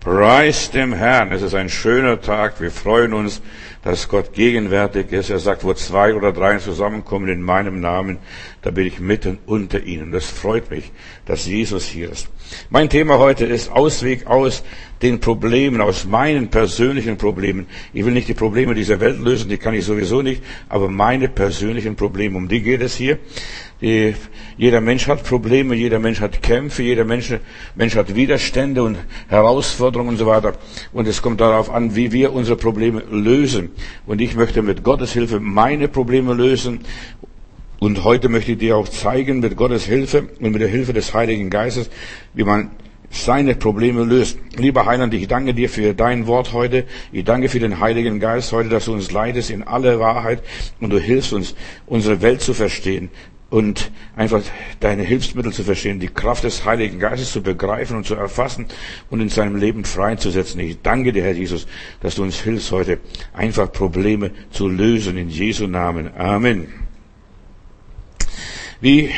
Preis dem Herrn. Es ist ein schöner Tag. Wir freuen uns, dass Gott gegenwärtig ist. Er sagt, wo zwei oder drei zusammenkommen in meinem Namen, da bin ich mitten unter ihnen. Das freut mich, dass Jesus hier ist. Mein Thema heute ist Ausweg aus den Problemen, aus meinen persönlichen Problemen. Ich will nicht die Probleme dieser Welt lösen, die kann ich sowieso nicht, aber meine persönlichen Probleme, um die geht es hier. Die, jeder Mensch hat Probleme, jeder Mensch hat Kämpfe, jeder Mensch, Mensch hat Widerstände und Herausforderungen und so weiter. Und es kommt darauf an, wie wir unsere Probleme lösen. Und ich möchte mit Gottes Hilfe meine Probleme lösen. Und heute möchte ich dir auch zeigen, mit Gottes Hilfe und mit der Hilfe des Heiligen Geistes, wie man seine Probleme löst. Lieber Heiland, ich danke dir für dein Wort heute. Ich danke für den Heiligen Geist heute, dass du uns leidest in alle Wahrheit und du hilfst uns, unsere Welt zu verstehen und einfach deine Hilfsmittel zu verstehen, die Kraft des Heiligen Geistes zu begreifen und zu erfassen und in seinem Leben freizusetzen. Ich danke dir, Herr Jesus, dass du uns hilfst heute, einfach Probleme zu lösen in Jesu Namen. Amen. Wie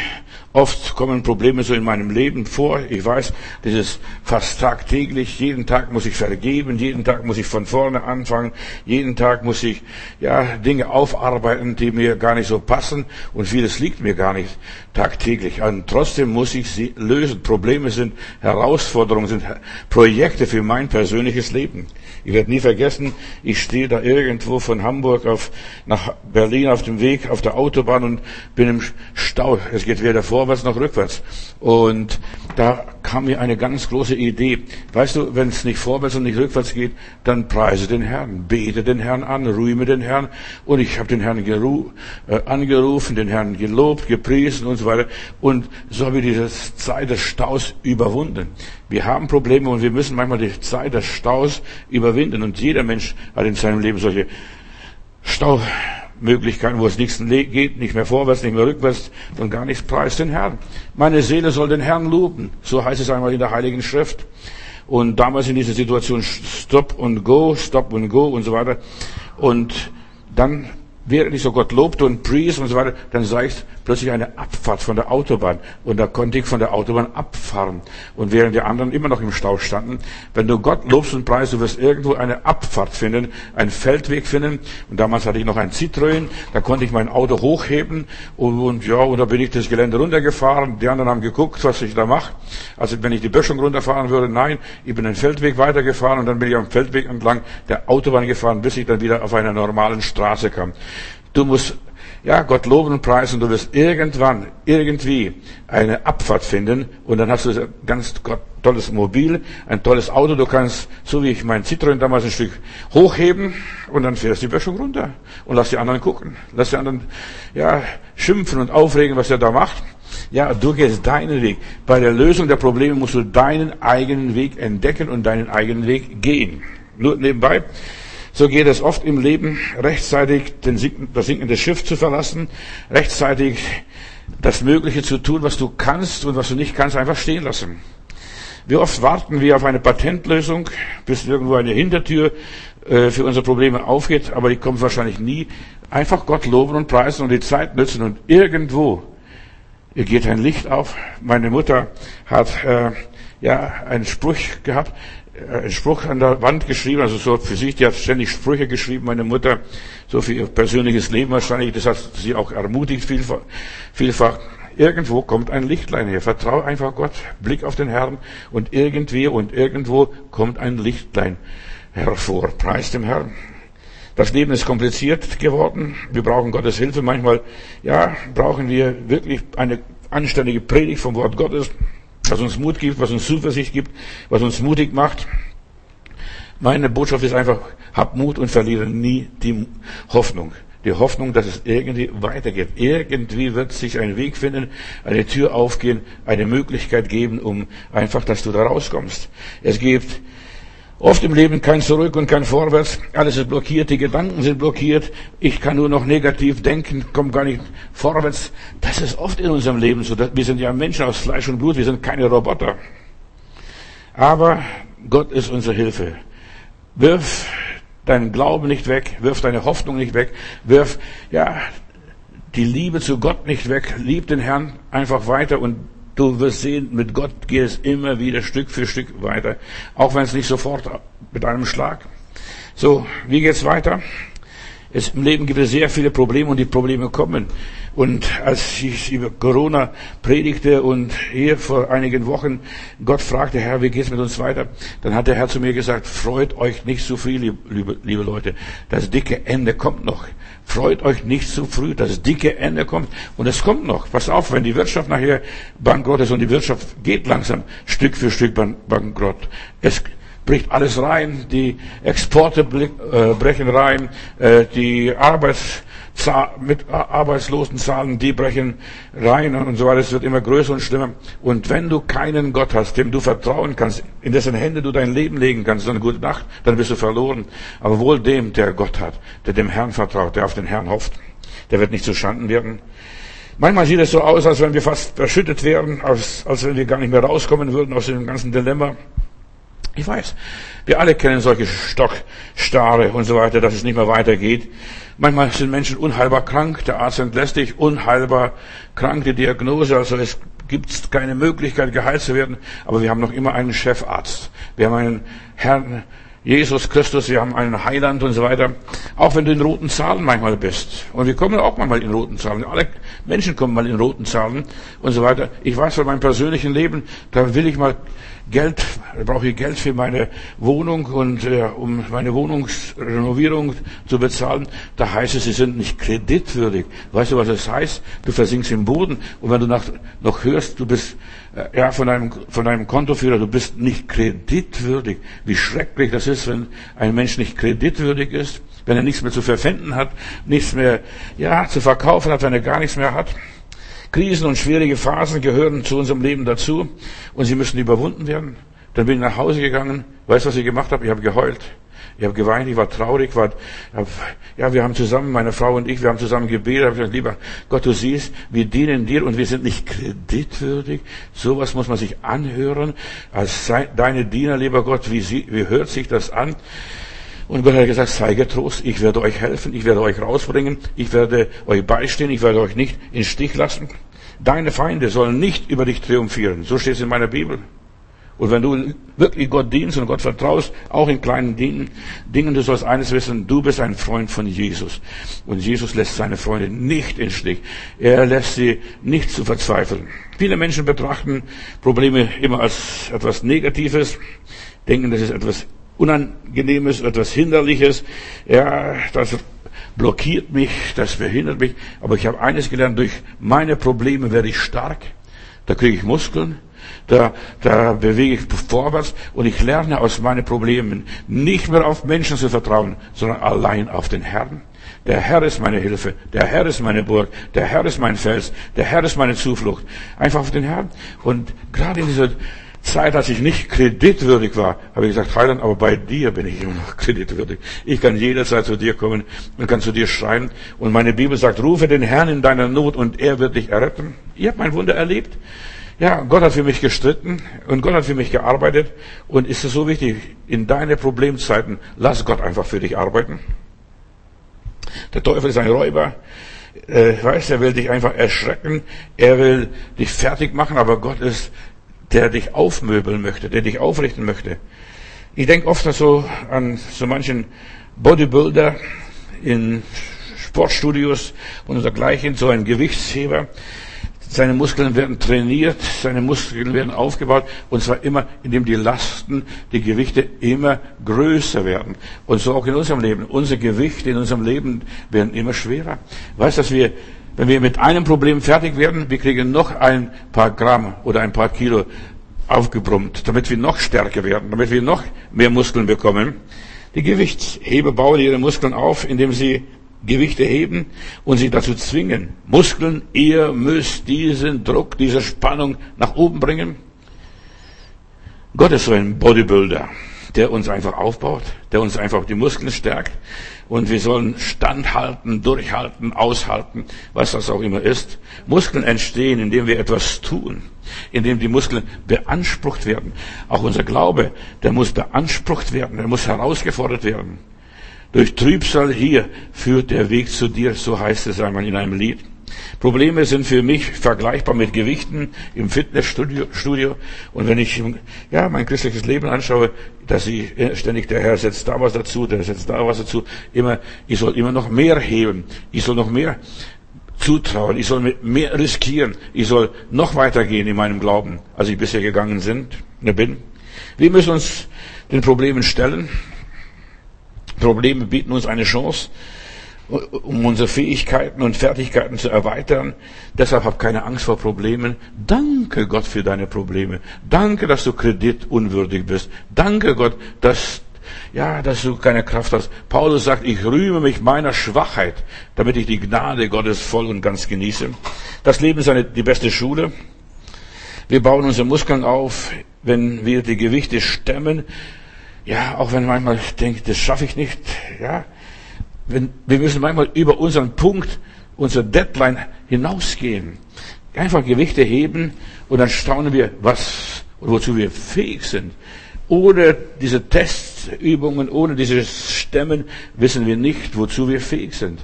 Oft kommen Probleme so in meinem Leben vor. Ich weiß, das ist fast tagtäglich. Jeden Tag muss ich vergeben. Jeden Tag muss ich von vorne anfangen. Jeden Tag muss ich, ja, Dinge aufarbeiten, die mir gar nicht so passen. Und vieles liegt mir gar nicht tagtäglich. Und trotzdem muss ich sie lösen. Probleme sind Herausforderungen, sind Projekte für mein persönliches Leben. Ich werde nie vergessen, ich stehe da irgendwo von Hamburg auf, nach Berlin auf dem Weg, auf der Autobahn und bin im Stau. Es geht weder vorwärts noch rückwärts. Und da kam mir eine ganz große Idee. Weißt du, wenn es nicht vorwärts und nicht rückwärts geht, dann preise den Herrn, bete den Herrn an, rühme den Herrn. Und ich habe den Herrn geru äh, angerufen, den Herrn gelobt, gepriesen und so weiter. Und so habe ich diese Zeit des Staus überwunden. Wir haben Probleme und wir müssen manchmal die Zeit des Staus überwinden. Und jeder Mensch hat in seinem Leben solche Staumöglichkeiten, wo es nichts geht, nicht mehr vorwärts, nicht mehr rückwärts und gar nichts preist den Herrn. Meine Seele soll den Herrn loben. So heißt es einmal in der Heiligen Schrift. Und damals in dieser Situation Stop und Go, Stop und Go und so weiter. Und dann während ich so Gott lobte und pries und so weiter, dann ich plötzlich eine Abfahrt von der Autobahn. Und da konnte ich von der Autobahn abfahren. Und während die anderen immer noch im Stau standen, wenn du Gott lobst und preist, du wirst irgendwo eine Abfahrt finden, einen Feldweg finden. Und damals hatte ich noch ein Citroën, da konnte ich mein Auto hochheben. Und, und ja, und da bin ich das Gelände runtergefahren. Die anderen haben geguckt, was ich da mache. Also wenn ich die Böschung runterfahren würde, nein, ich bin den Feldweg weitergefahren und dann bin ich am Feldweg entlang der Autobahn gefahren, bis ich dann wieder auf einer normalen Straße kam. Du musst, ja, Gott loben und preisen. Du wirst irgendwann, irgendwie eine Abfahrt finden und dann hast du ein ganz tolles Mobil, ein tolles Auto. Du kannst, so wie ich mein Citroën damals ein Stück hochheben und dann fährst du die Böschung runter und lass die anderen gucken. Lass die anderen, ja, schimpfen und aufregen, was er da macht. Ja, du gehst deinen Weg. Bei der Lösung der Probleme musst du deinen eigenen Weg entdecken und deinen eigenen Weg gehen. Nur nebenbei, so geht es oft im Leben, rechtzeitig das sinkende Schiff zu verlassen, rechtzeitig das Mögliche zu tun, was du kannst und was du nicht kannst, einfach stehen lassen. Wie oft warten wir auf eine Patentlösung, bis irgendwo eine Hintertür äh, für unsere Probleme aufgeht, aber die kommt wahrscheinlich nie. Einfach Gott loben und preisen und die Zeit nützen und irgendwo geht ein Licht auf. Meine Mutter hat äh, ja einen Spruch gehabt, einen Spruch an der Wand geschrieben, also so für sich, die hat ständig Sprüche geschrieben, meine Mutter, so für ihr persönliches Leben wahrscheinlich, das hat sie auch ermutigt vielfach. vielfach. Irgendwo kommt ein Lichtlein her. Vertraue einfach Gott, Blick auf den Herrn und irgendwie und irgendwo kommt ein Lichtlein hervor. Preis dem Herrn. Das Leben ist kompliziert geworden. Wir brauchen Gottes Hilfe. Manchmal, ja, brauchen wir wirklich eine anständige Predigt vom Wort Gottes was uns Mut gibt, was uns Zuversicht gibt, was uns mutig macht. Meine Botschaft ist einfach, hab Mut und verliere nie die Hoffnung. Die Hoffnung, dass es irgendwie weitergeht. Irgendwie wird sich ein Weg finden, eine Tür aufgehen, eine Möglichkeit geben, um einfach, dass du da rauskommst. Es gibt Oft im Leben kein Zurück und kein Vorwärts. Alles ist blockiert, die Gedanken sind blockiert. Ich kann nur noch negativ denken, komme gar nicht vorwärts. Das ist oft in unserem Leben so. Wir sind ja Menschen aus Fleisch und Blut, wir sind keine Roboter. Aber Gott ist unsere Hilfe. Wirf deinen Glauben nicht weg, wirf deine Hoffnung nicht weg, wirf, ja, die Liebe zu Gott nicht weg, lieb den Herrn einfach weiter und du wirst sehen, mit Gott geht es immer wieder Stück für Stück weiter. Auch wenn es nicht sofort mit einem Schlag. So, wie geht's weiter? Es, Im Leben gibt es sehr viele Probleme und die Probleme kommen. Und als ich über Corona predigte und hier vor einigen Wochen Gott fragte, Herr, wie geht's mit uns weiter? Dann hat der Herr zu mir gesagt, freut euch nicht zu früh, liebe, liebe Leute. Das dicke Ende kommt noch. Freut euch nicht zu früh. Das dicke Ende kommt. Und es kommt noch. Pass auf, wenn die Wirtschaft nachher bankrott ist und die Wirtschaft geht langsam Stück für Stück bankrott. Es bricht alles rein, die Exporte äh, brechen rein, äh, die Arbeits mit Arbeitslosenzahlen, die brechen rein und so weiter. Es wird immer größer und schlimmer. Und wenn du keinen Gott hast, dem du vertrauen kannst, in dessen Hände du dein Leben legen kannst, dann gute Nacht, dann bist du verloren. Aber wohl dem, der Gott hat, der dem Herrn vertraut, der auf den Herrn hofft, der wird nicht zu Schanden werden. Manchmal sieht es so aus, als wenn wir fast verschüttet wären, als, als wenn wir gar nicht mehr rauskommen würden aus dem ganzen Dilemma. Ich weiß, wir alle kennen solche Stockstarre und so weiter, dass es nicht mehr weitergeht. Manchmal sind Menschen unheilbar krank, der Arzt entlässt dich, unheilbar krank, die Diagnose, also es gibt keine Möglichkeit, geheilt zu werden, aber wir haben noch immer einen Chefarzt. Wir haben einen Herrn Jesus Christus, wir haben einen Heiland und so weiter. Auch wenn du in roten Zahlen manchmal bist. Und wir kommen auch manchmal in roten Zahlen. Alle Menschen kommen mal in roten Zahlen und so weiter. Ich weiß von meinem persönlichen Leben, da will ich mal Geld, brauche ich Geld für meine Wohnung und äh, um meine Wohnungsrenovierung zu bezahlen. Da heißt es, sie sind nicht kreditwürdig. Weißt du, was das heißt? Du versinkst im Boden und wenn du nach, noch hörst, du bist äh, ja von einem von einem Kontoführer, du bist nicht kreditwürdig. Wie schrecklich das ist, wenn ein Mensch nicht kreditwürdig ist, wenn er nichts mehr zu verpfänden hat, nichts mehr ja zu verkaufen hat, wenn er gar nichts mehr hat. Krisen und schwierige Phasen gehören zu unserem Leben dazu und sie müssen überwunden werden. Dann bin ich nach Hause gegangen. Weißt du, was ich gemacht habe? Ich habe geheult. Ich habe geweint, ich war traurig, war, ja, wir haben zusammen, meine Frau und ich, wir haben zusammen gebetet, habe gesagt, lieber Gott, du siehst, wir dienen dir und wir sind nicht kreditwürdig. Sowas muss man sich anhören. Als deine Diener, lieber Gott, wie, sie, wie hört sich das an? Und Gott hat gesagt, sei getrost, ich werde euch helfen, ich werde euch rausbringen, ich werde euch beistehen, ich werde euch nicht in Stich lassen. Deine Feinde sollen nicht über dich triumphieren. So steht es in meiner Bibel. Und wenn du wirklich Gott dienst und Gott vertraust, auch in kleinen Dingen, du sollst eines wissen, du bist ein Freund von Jesus. Und Jesus lässt seine Freunde nicht in Stich. Er lässt sie nicht zu verzweifeln. Viele Menschen betrachten Probleme immer als etwas Negatives, denken, das ist etwas Unangenehmes, etwas Hinderliches. Ja, das blockiert mich, das behindert mich. Aber ich habe eines gelernt, durch meine Probleme werde ich stark. Da kriege ich Muskeln, da, da bewege ich vorwärts und ich lerne aus meinen Problemen nicht mehr auf Menschen zu vertrauen, sondern allein auf den Herrn. Der Herr ist meine Hilfe, der Herr ist meine Burg, der Herr ist mein Fels, der Herr ist meine Zuflucht. Einfach auf den Herrn. Und gerade in dieser Zeit, als ich nicht kreditwürdig war, habe ich gesagt, Heiland, aber bei dir bin ich immer noch kreditwürdig. Ich kann jederzeit zu dir kommen und kann zu dir schreien. Und meine Bibel sagt, rufe den Herrn in deiner Not und er wird dich erretten. Ihr habt mein Wunder erlebt. Ja, Gott hat für mich gestritten und Gott hat für mich gearbeitet. Und ist es so wichtig, in deine Problemzeiten, lass Gott einfach für dich arbeiten. Der Teufel ist ein Räuber. Äh, weißt, er will dich einfach erschrecken. Er will dich fertig machen, aber Gott ist der dich aufmöbeln möchte, der dich aufrichten möchte. Ich denke oft so an so manchen Bodybuilder in Sportstudios und dergleichen, so ein Gewichtsheber. Seine Muskeln werden trainiert, seine Muskeln werden aufgebaut und zwar immer, indem die Lasten, die Gewichte immer größer werden. Und so auch in unserem Leben. Unsere Gewichte in unserem Leben werden immer schwerer. Weißt, dass wir wenn wir mit einem Problem fertig werden, wir kriegen noch ein paar Gramm oder ein paar Kilo aufgebrummt, damit wir noch stärker werden, damit wir noch mehr Muskeln bekommen. Die Gewichtsheber bauen ihre Muskeln auf, indem sie Gewichte heben und sie dazu zwingen. Muskeln, ihr müsst diesen Druck, diese Spannung nach oben bringen. Gott ist so ein Bodybuilder der uns einfach aufbaut, der uns einfach die Muskeln stärkt. Und wir sollen standhalten, durchhalten, aushalten, was das auch immer ist. Muskeln entstehen, indem wir etwas tun, indem die Muskeln beansprucht werden. Auch unser Glaube, der muss beansprucht werden, der muss herausgefordert werden. Durch Trübsal hier führt der Weg zu dir, so heißt es einmal in einem Lied. Probleme sind für mich vergleichbar mit Gewichten im Fitnessstudio. Studio. Und wenn ich ja, mein christliches Leben anschaue, dass ich ständig, der Herr setzt da was dazu, der setzt da was dazu, immer, ich soll immer noch mehr heben, ich soll noch mehr zutrauen, ich soll mehr riskieren, ich soll noch weitergehen in meinem Glauben, als ich bisher gegangen sind, ne, bin. Wir müssen uns den Problemen stellen. Probleme bieten uns eine Chance, um unsere Fähigkeiten und Fertigkeiten zu erweitern. Deshalb hab keine Angst vor Problemen. Danke Gott für deine Probleme. Danke, dass du kreditunwürdig bist. Danke Gott, dass ja, dass du keine Kraft hast. Paulus sagt, ich rühme mich meiner Schwachheit, damit ich die Gnade Gottes voll und ganz genieße. Das Leben ist eine, die beste Schule. Wir bauen unsere Muskeln auf, wenn wir die Gewichte stemmen. Ja, auch wenn manchmal denkt, das schaffe ich nicht. Ja, wenn, wir müssen manchmal über unseren Punkt, unser Deadline hinausgehen. Einfach Gewichte heben und dann staunen wir, was, wozu wir fähig sind. Ohne diese Testübungen, ohne dieses Stemmen wissen wir nicht, wozu wir fähig sind.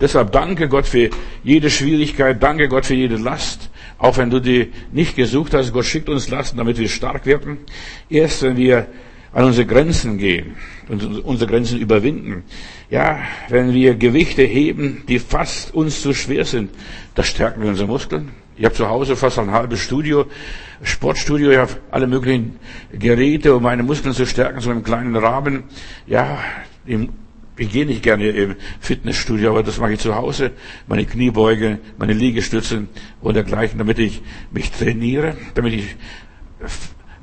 Deshalb danke Gott für jede Schwierigkeit, danke Gott für jede Last, auch wenn du die nicht gesucht hast. Gott schickt uns Lasten, damit wir stark werden. Erst wenn wir an unsere Grenzen gehen und unsere Grenzen überwinden. Ja, wenn wir Gewichte heben, die fast uns zu schwer sind, da stärken wir unsere Muskeln. Ich habe zu Hause fast ein halbes Studio, Sportstudio, ich habe alle möglichen Geräte, um meine Muskeln zu stärken, so im kleinen Rahmen. Ja, ich gehe nicht gerne im Fitnessstudio, aber das mache ich zu Hause. Meine Kniebeuge, meine Liegestütze und dergleichen, damit ich mich trainiere, damit ich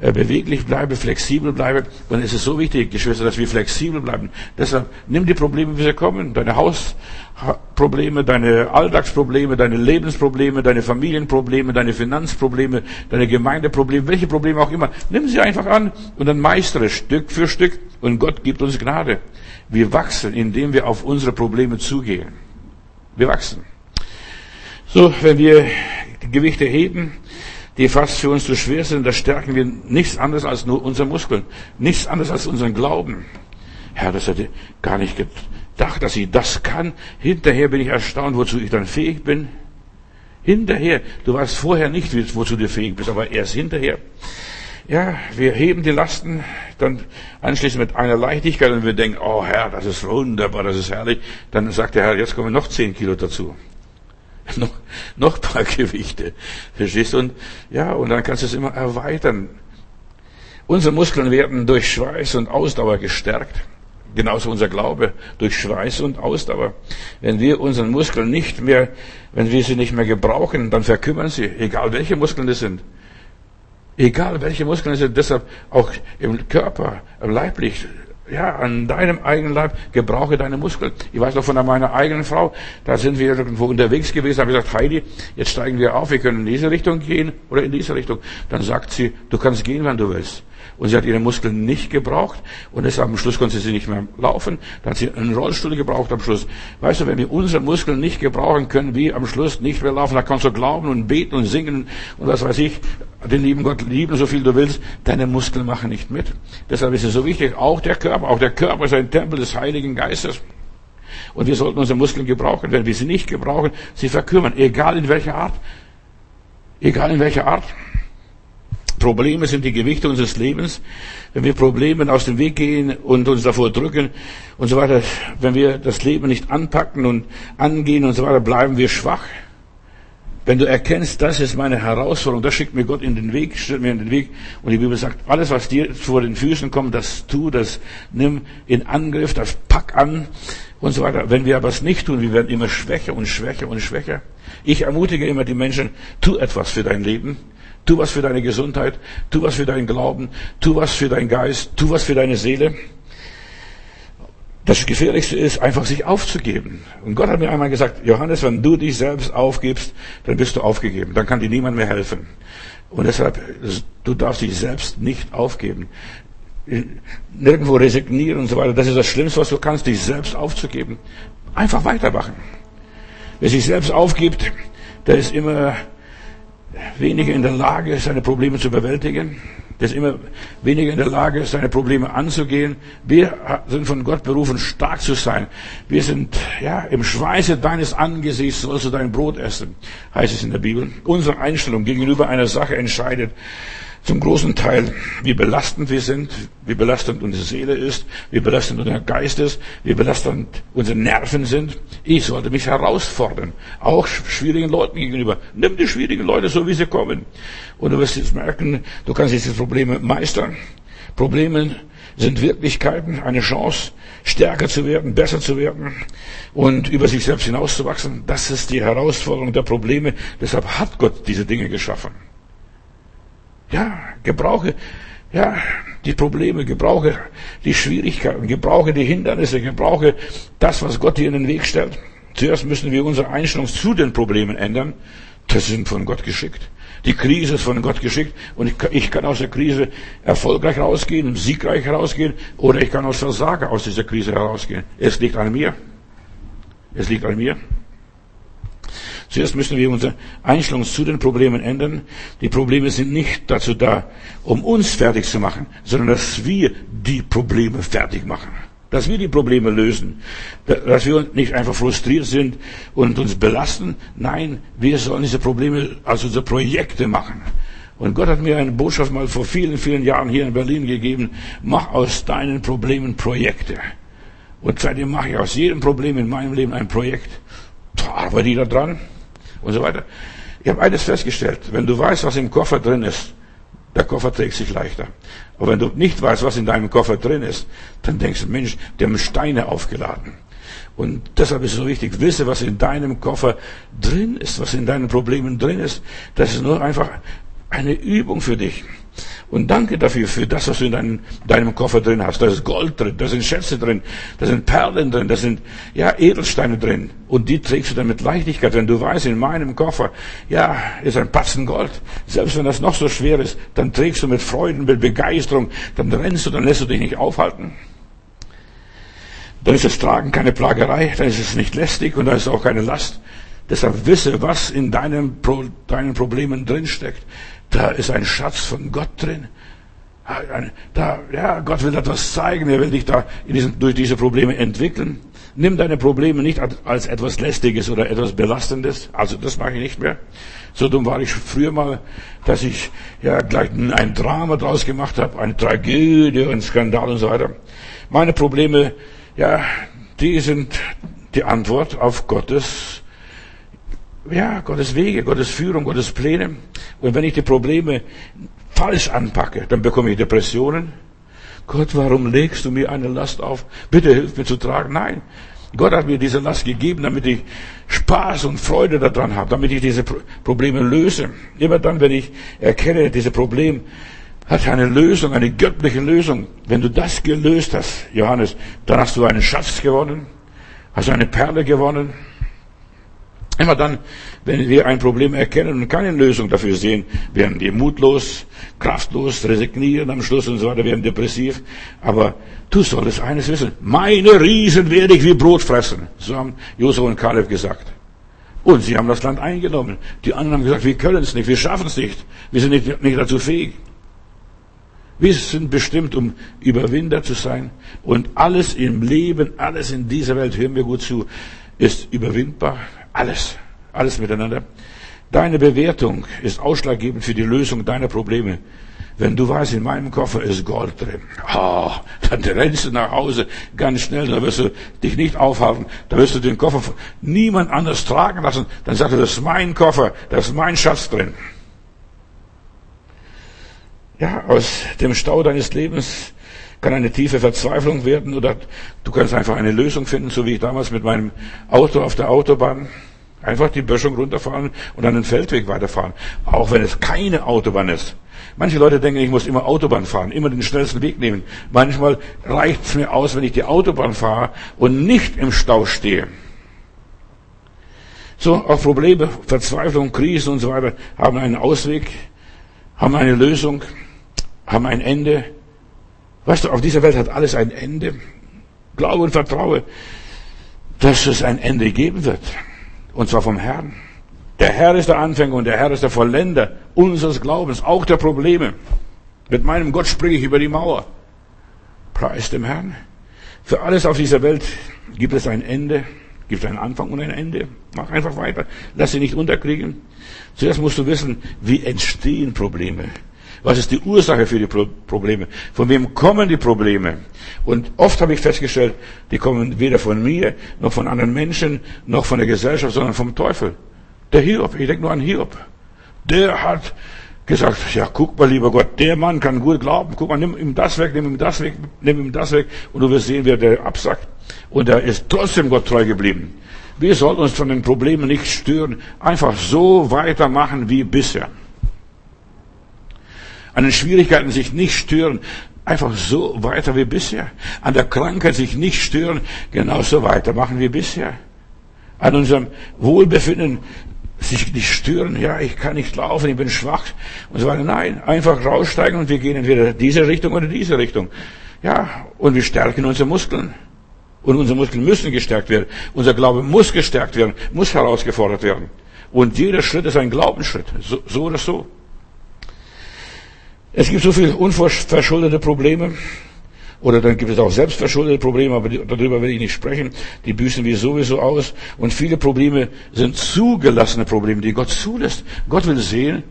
beweglich bleibe, flexibel bleibe. Und es ist so wichtig, Geschwister, dass wir flexibel bleiben. Deshalb nimm die Probleme, wie sie kommen. Deine Hausprobleme, deine Alltagsprobleme, deine Lebensprobleme, deine Familienprobleme, deine Finanzprobleme, deine Gemeindeprobleme, welche Probleme auch immer. Nimm sie einfach an und dann meistere Stück für Stück. Und Gott gibt uns Gnade. Wir wachsen, indem wir auf unsere Probleme zugehen. Wir wachsen. So, wenn wir Gewichte heben, die fast für uns zu schwer sind, da stärken wir nichts anderes als nur unsere Muskeln, nichts anderes als unseren Glauben. Herr, das hätte gar nicht gedacht, dass ich das kann. Hinterher bin ich erstaunt, wozu ich dann fähig bin. Hinterher, du weißt vorher nicht, wozu du fähig bist, aber erst hinterher. Ja, wir heben die Lasten dann anschließend mit einer Leichtigkeit und wir denken, oh Herr, das ist wunderbar, das ist herrlich. Dann sagt der Herr, jetzt kommen noch zehn Kilo dazu. noch, noch paar Gewichte. Verstehst du? Und, ja, und dann kannst du es immer erweitern. Unsere Muskeln werden durch Schweiß und Ausdauer gestärkt. Genauso unser Glaube durch Schweiß und Ausdauer. Wenn wir unseren Muskeln nicht mehr, wenn wir sie nicht mehr gebrauchen, dann verkümmern sie, egal welche Muskeln das sind. Egal welche Muskeln es sind, deshalb auch im Körper, leiblich, ja, an deinem eigenen Leib gebrauche deine Muskeln. Ich weiß noch von meiner eigenen Frau, da sind wir irgendwo unterwegs gewesen, habe gesagt, Heidi, jetzt steigen wir auf, wir können in diese Richtung gehen oder in diese Richtung. Dann sagt sie, du kannst gehen, wann du willst. Und sie hat ihre Muskeln nicht gebraucht und deshalb am Schluss konnte sie nicht mehr laufen. Dann hat sie einen Rollstuhl gebraucht am Schluss. Weißt du, wenn wir unsere Muskeln nicht gebrauchen, können wir am Schluss nicht mehr laufen. Da kannst du glauben und beten und singen und was weiß ich, den lieben Gott lieben, so viel du willst. Deine Muskeln machen nicht mit. Deshalb ist es so wichtig, auch der Körper, auch der Körper ist ein Tempel des Heiligen Geistes. Und wir sollten unsere Muskeln gebrauchen. Wenn wir sie nicht gebrauchen, sie verkümmern. Egal in welcher Art. Egal in welcher Art. Probleme sind die Gewichte unseres Lebens. Wenn wir Problemen aus dem Weg gehen und uns davor drücken und so weiter, wenn wir das Leben nicht anpacken und angehen und so weiter, bleiben wir schwach. Wenn du erkennst, das ist meine Herausforderung, das schickt mir Gott in den Weg, stellt mir in den Weg. Und die Bibel sagt, alles, was dir vor den Füßen kommt, das tu, das nimm in Angriff, das pack an und so weiter. Wenn wir aber es nicht tun, wir werden immer schwächer und schwächer und schwächer. Ich ermutige immer die Menschen, tu etwas für dein Leben. Tu was für deine Gesundheit, tu was für deinen Glauben, tu was für deinen Geist, tu was für deine Seele. Das Gefährlichste ist, einfach sich aufzugeben. Und Gott hat mir einmal gesagt, Johannes, wenn du dich selbst aufgibst, dann bist du aufgegeben. Dann kann dir niemand mehr helfen. Und deshalb, du darfst dich selbst nicht aufgeben. Nirgendwo resignieren und so weiter. Das ist das Schlimmste, was du kannst, dich selbst aufzugeben. Einfach weitermachen. Wer sich selbst aufgibt, der ist immer weniger in der Lage, seine Probleme zu bewältigen. Ist immer weniger in der Lage, seine Probleme anzugehen. Wir sind von Gott berufen, stark zu sein. Wir sind, ja, im Schweiße deines Angesichts sollst du dein Brot essen, heißt es in der Bibel. Unsere Einstellung gegenüber einer Sache entscheidet, zum großen Teil, wie belastend wir sind, wie belastend unsere Seele ist, wie belastend unser Geist ist, wie belastend unsere Nerven sind. Ich sollte mich herausfordern, auch schwierigen Leuten gegenüber. Nimm die schwierigen Leute so, wie sie kommen. Und du wirst jetzt merken, du kannst diese Probleme meistern. Probleme sind Wirklichkeiten, eine Chance, stärker zu werden, besser zu werden und über sich selbst hinauszuwachsen. Das ist die Herausforderung der Probleme. Deshalb hat Gott diese Dinge geschaffen. Ja, gebrauche, ja, die Probleme, gebrauche die Schwierigkeiten, gebrauche die Hindernisse, gebrauche das, was Gott dir in den Weg stellt. Zuerst müssen wir unsere Einstellung zu den Problemen ändern. Das sind von Gott geschickt. Die Krise ist von Gott geschickt und ich kann, aus der Krise erfolgreich rausgehen, siegreich rausgehen oder ich kann als Versager aus dieser Krise herausgehen. Es liegt an mir. Es liegt an mir. Zuerst müssen wir unsere Einstellung zu den Problemen ändern. Die Probleme sind nicht dazu da, um uns fertig zu machen, sondern dass wir die Probleme fertig machen. Dass wir die Probleme lösen. Dass wir nicht einfach frustriert sind und uns belasten. Nein, wir sollen diese Probleme als unsere Projekte machen. Und Gott hat mir eine Botschaft mal vor vielen, vielen Jahren hier in Berlin gegeben. Mach aus deinen Problemen Projekte. Und seitdem mache ich aus jedem Problem in meinem Leben ein Projekt. Da arbeite ich da dran und so weiter. Ich habe eines festgestellt, wenn du weißt, was im Koffer drin ist, der Koffer trägt sich leichter. Aber wenn du nicht weißt, was in deinem Koffer drin ist, dann denkst du, Mensch, die haben Steine aufgeladen. Und deshalb ist es so wichtig, wisse, was in deinem Koffer drin ist, was in deinen Problemen drin ist. Das ist nur einfach eine Übung für dich. Und danke dafür, für das, was du in deinem, deinem Koffer drin hast. Da ist Gold drin, da sind Schätze drin, da sind Perlen drin, da sind, ja, Edelsteine drin. Und die trägst du dann mit Leichtigkeit. Wenn du weißt, in meinem Koffer, ja, ist ein Batzen Gold. Selbst wenn das noch so schwer ist, dann trägst du mit Freuden, mit Begeisterung, dann rennst du, dann lässt du dich nicht aufhalten. Dann ist das Tragen keine Plagerei, dann ist es nicht lästig und dann ist es auch keine Last. Deshalb wisse, was in deinem, deinen Problemen drinsteckt. Da ist ein Schatz von Gott drin. Da, ja, Gott will etwas zeigen. Er will dich da diesen, durch diese Probleme entwickeln. Nimm deine Probleme nicht als etwas Lästiges oder etwas Belastendes. Also das mache ich nicht mehr. So dumm war ich früher mal, dass ich ja gleich ein Drama draus gemacht habe, eine Tragödie, ein Skandal und so weiter. Meine Probleme, ja, die sind die Antwort auf Gottes ja, Gottes Wege, Gottes Führung, Gottes Pläne. Und wenn ich die Probleme falsch anpacke, dann bekomme ich Depressionen. Gott, warum legst du mir eine Last auf? Bitte hilf mir zu tragen. Nein. Gott hat mir diese Last gegeben, damit ich Spaß und Freude daran habe, damit ich diese Probleme löse. Immer dann, wenn ich erkenne, diese Problem hat eine Lösung, eine göttliche Lösung. Wenn du das gelöst hast, Johannes, dann hast du einen Schatz gewonnen, hast eine Perle gewonnen, Immer dann, wenn wir ein Problem erkennen und keine Lösung dafür sehen, werden wir mutlos, kraftlos, resignieren am Schluss und so weiter, werden depressiv. Aber du solltest eines wissen. Meine Riesen werde ich wie Brot fressen. So haben Josef und Kaleb gesagt. Und sie haben das Land eingenommen. Die anderen haben gesagt, wir können es nicht, wir schaffen es nicht. Wir sind nicht, nicht dazu fähig. Wir sind bestimmt, um Überwinder zu sein. Und alles im Leben, alles in dieser Welt, hören wir gut zu, ist überwindbar. Alles, alles miteinander. Deine Bewertung ist ausschlaggebend für die Lösung deiner Probleme. Wenn du weißt, in meinem Koffer ist Gold drin, oh, dann rennst du nach Hause ganz schnell, da wirst du dich nicht aufhalten, da wirst du den Koffer von niemand anders tragen lassen, dann sagst du, das ist mein Koffer, da ist mein Schatz drin. Ja, aus dem Stau deines Lebens kann eine tiefe Verzweiflung werden oder du kannst einfach eine Lösung finden, so wie ich damals mit meinem Auto auf der Autobahn. Einfach die Böschung runterfahren und dann den Feldweg weiterfahren. Auch wenn es keine Autobahn ist. Manche Leute denken, ich muss immer Autobahn fahren, immer den schnellsten Weg nehmen. Manchmal reicht es mir aus, wenn ich die Autobahn fahre und nicht im Stau stehe. So, auch Probleme, Verzweiflung, Krisen und so weiter haben einen Ausweg, haben eine Lösung, haben ein Ende. Weißt du, auf dieser Welt hat alles ein Ende. Glaube und vertraue, dass es ein Ende geben wird. Und zwar vom Herrn. Der Herr ist der Anfänger und der Herr ist der Vollender unseres Glaubens, auch der Probleme. Mit meinem Gott springe ich über die Mauer. Preis dem Herrn. Für alles auf dieser Welt gibt es ein Ende, gibt einen Anfang und ein Ende. Mach einfach weiter. Lass sie nicht unterkriegen. Zuerst musst du wissen, wie entstehen Probleme. Was ist die Ursache für die Pro Probleme? Von wem kommen die Probleme? Und oft habe ich festgestellt, die kommen weder von mir, noch von anderen Menschen, noch von der Gesellschaft, sondern vom Teufel. Der Hiob, ich denke nur an Hiob. Der hat gesagt, ja, guck mal, lieber Gott, der Mann kann gut glauben. Guck mal, nimm ihm das weg, nimm ihm das weg, nimm ihm das weg. Und du wirst sehen, wer der absagt. Und er ist trotzdem Gott treu geblieben. Wir sollten uns von den Problemen nicht stören. Einfach so weitermachen wie bisher. An den Schwierigkeiten sich nicht stören. Einfach so weiter wie bisher. An der Krankheit sich nicht stören. Genauso weitermachen wie bisher. An unserem Wohlbefinden sich nicht stören, ja, ich kann nicht laufen, ich bin schwach und so weiter. Nein, einfach raussteigen und wir gehen entweder diese Richtung oder diese Richtung. Ja, und wir stärken unsere Muskeln. Und unsere Muskeln müssen gestärkt werden. Unser Glaube muss gestärkt werden, muss herausgefordert werden. Und jeder Schritt ist ein Glaubensschritt, so, so oder so. Es gibt so viele unverschuldete Probleme. Oder dann gibt es auch selbstverschuldete Probleme, aber darüber will ich nicht sprechen. Die büßen wir sowieso aus. Und viele Probleme sind zugelassene Probleme, die Gott zulässt. Gott will sehen,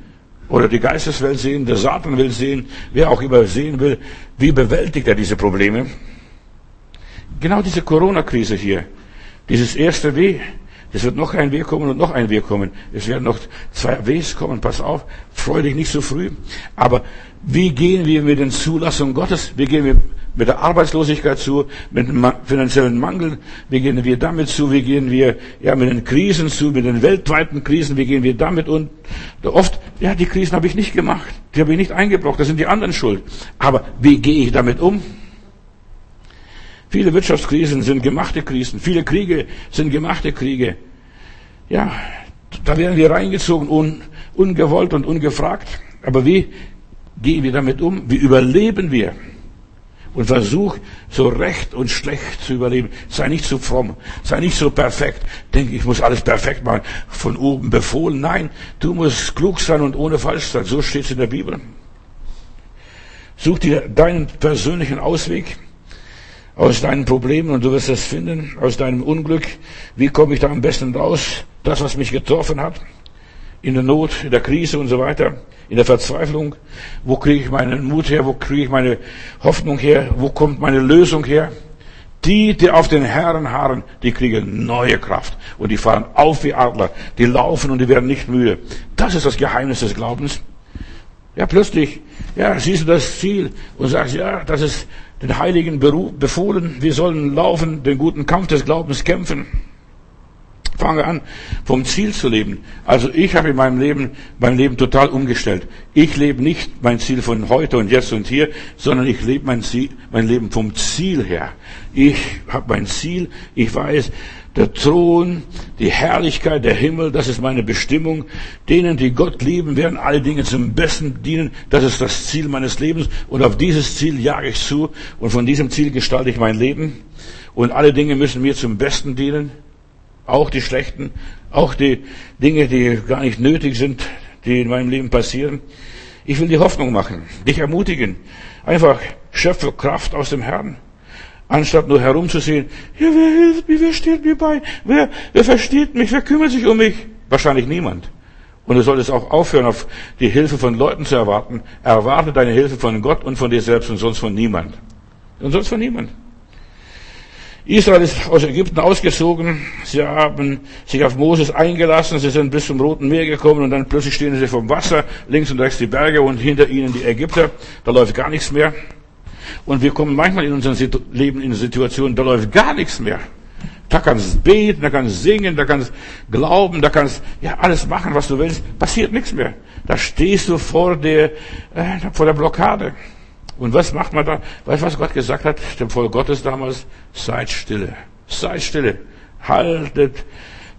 oder die Geisteswelt sehen, der Satan will sehen, wer auch immer sehen will, wie bewältigt er diese Probleme. Genau diese Corona-Krise hier, dieses erste W, es wird noch ein W kommen und noch ein W kommen. Es werden noch zwei Ws kommen. Pass auf, freu dich nicht so früh. Aber wie gehen wir mit den Zulassungen Gottes? Wie gehen wir mit der Arbeitslosigkeit zu, mit dem finanziellen Mangel? Wie gehen wir damit zu? Wie gehen wir ja mit den Krisen zu, mit den weltweiten Krisen? Wie gehen wir damit und oft ja die Krisen habe ich nicht gemacht, die habe ich nicht eingebrockt. Das sind die anderen schuld. Aber wie gehe ich damit um? Viele Wirtschaftskrisen sind gemachte Krisen. Viele Kriege sind gemachte Kriege. Ja, da werden wir reingezogen, un, ungewollt und ungefragt. Aber wie gehen wir damit um? Wie überleben wir? Und versuch, so recht und schlecht zu überleben. Sei nicht zu fromm. Sei nicht so perfekt. Denke, ich muss alles perfekt machen. Von oben befohlen. Nein, du musst klug sein und ohne falsch sein. So steht es in der Bibel. Such dir deinen persönlichen Ausweg aus deinen Problemen und du wirst es finden, aus deinem Unglück. Wie komme ich da am besten raus? Das, was mich getroffen hat, in der Not, in der Krise und so weiter, in der Verzweiflung. Wo kriege ich meinen Mut her? Wo kriege ich meine Hoffnung her? Wo kommt meine Lösung her? Die, die auf den Herren harren, die kriegen neue Kraft und die fahren auf wie Adler, die laufen und die werden nicht müde. Das ist das Geheimnis des Glaubens. Ja, plötzlich, ja, siehst du das Ziel und sagst, ja, das ist den Heiligen befohlen, wir sollen laufen, den guten Kampf des Glaubens kämpfen. Fange an, vom Ziel zu leben. Also ich habe in meinem Leben, mein Leben total umgestellt. Ich lebe nicht mein Ziel von heute und jetzt und hier, sondern ich lebe mein, Ziel, mein Leben vom Ziel her. Ich habe mein Ziel, ich weiß, der Thron, die Herrlichkeit, der Himmel, das ist meine Bestimmung. Denen, die Gott lieben, werden alle Dinge zum Besten dienen. Das ist das Ziel meines Lebens. Und auf dieses Ziel jage ich zu. Und von diesem Ziel gestalte ich mein Leben. Und alle Dinge müssen mir zum Besten dienen. Auch die schlechten, auch die Dinge, die gar nicht nötig sind, die in meinem Leben passieren. Ich will die Hoffnung machen, dich ermutigen. Einfach schöpfe Kraft aus dem Herrn. Anstatt nur herumzusehen, ja, wer hilft mir, wer steht mir bei, wer, wer versteht mich, wer kümmert sich um mich? Wahrscheinlich niemand. Und du solltest auch aufhören, auf die Hilfe von Leuten zu erwarten. Erwarte deine Hilfe von Gott und von dir selbst und sonst von niemand. Und sonst von niemand. Israel ist aus Ägypten ausgezogen. Sie haben sich auf Moses eingelassen. Sie sind bis zum Roten Meer gekommen und dann plötzlich stehen sie vom Wasser. Links und rechts die Berge und hinter ihnen die Ägypter. Da läuft gar nichts mehr. Und wir kommen manchmal in unserem Leben in Situationen, da läuft gar nichts mehr. Da kannst du beten, da kannst du singen, da kannst du glauben, da kannst ja alles machen, was du willst. Passiert nichts mehr. Da stehst du vor der, äh, vor der Blockade. Und was macht man da? Weißt du, was Gott gesagt hat, dem Volk Gottes damals? Seid stille. Seid stille. Haltet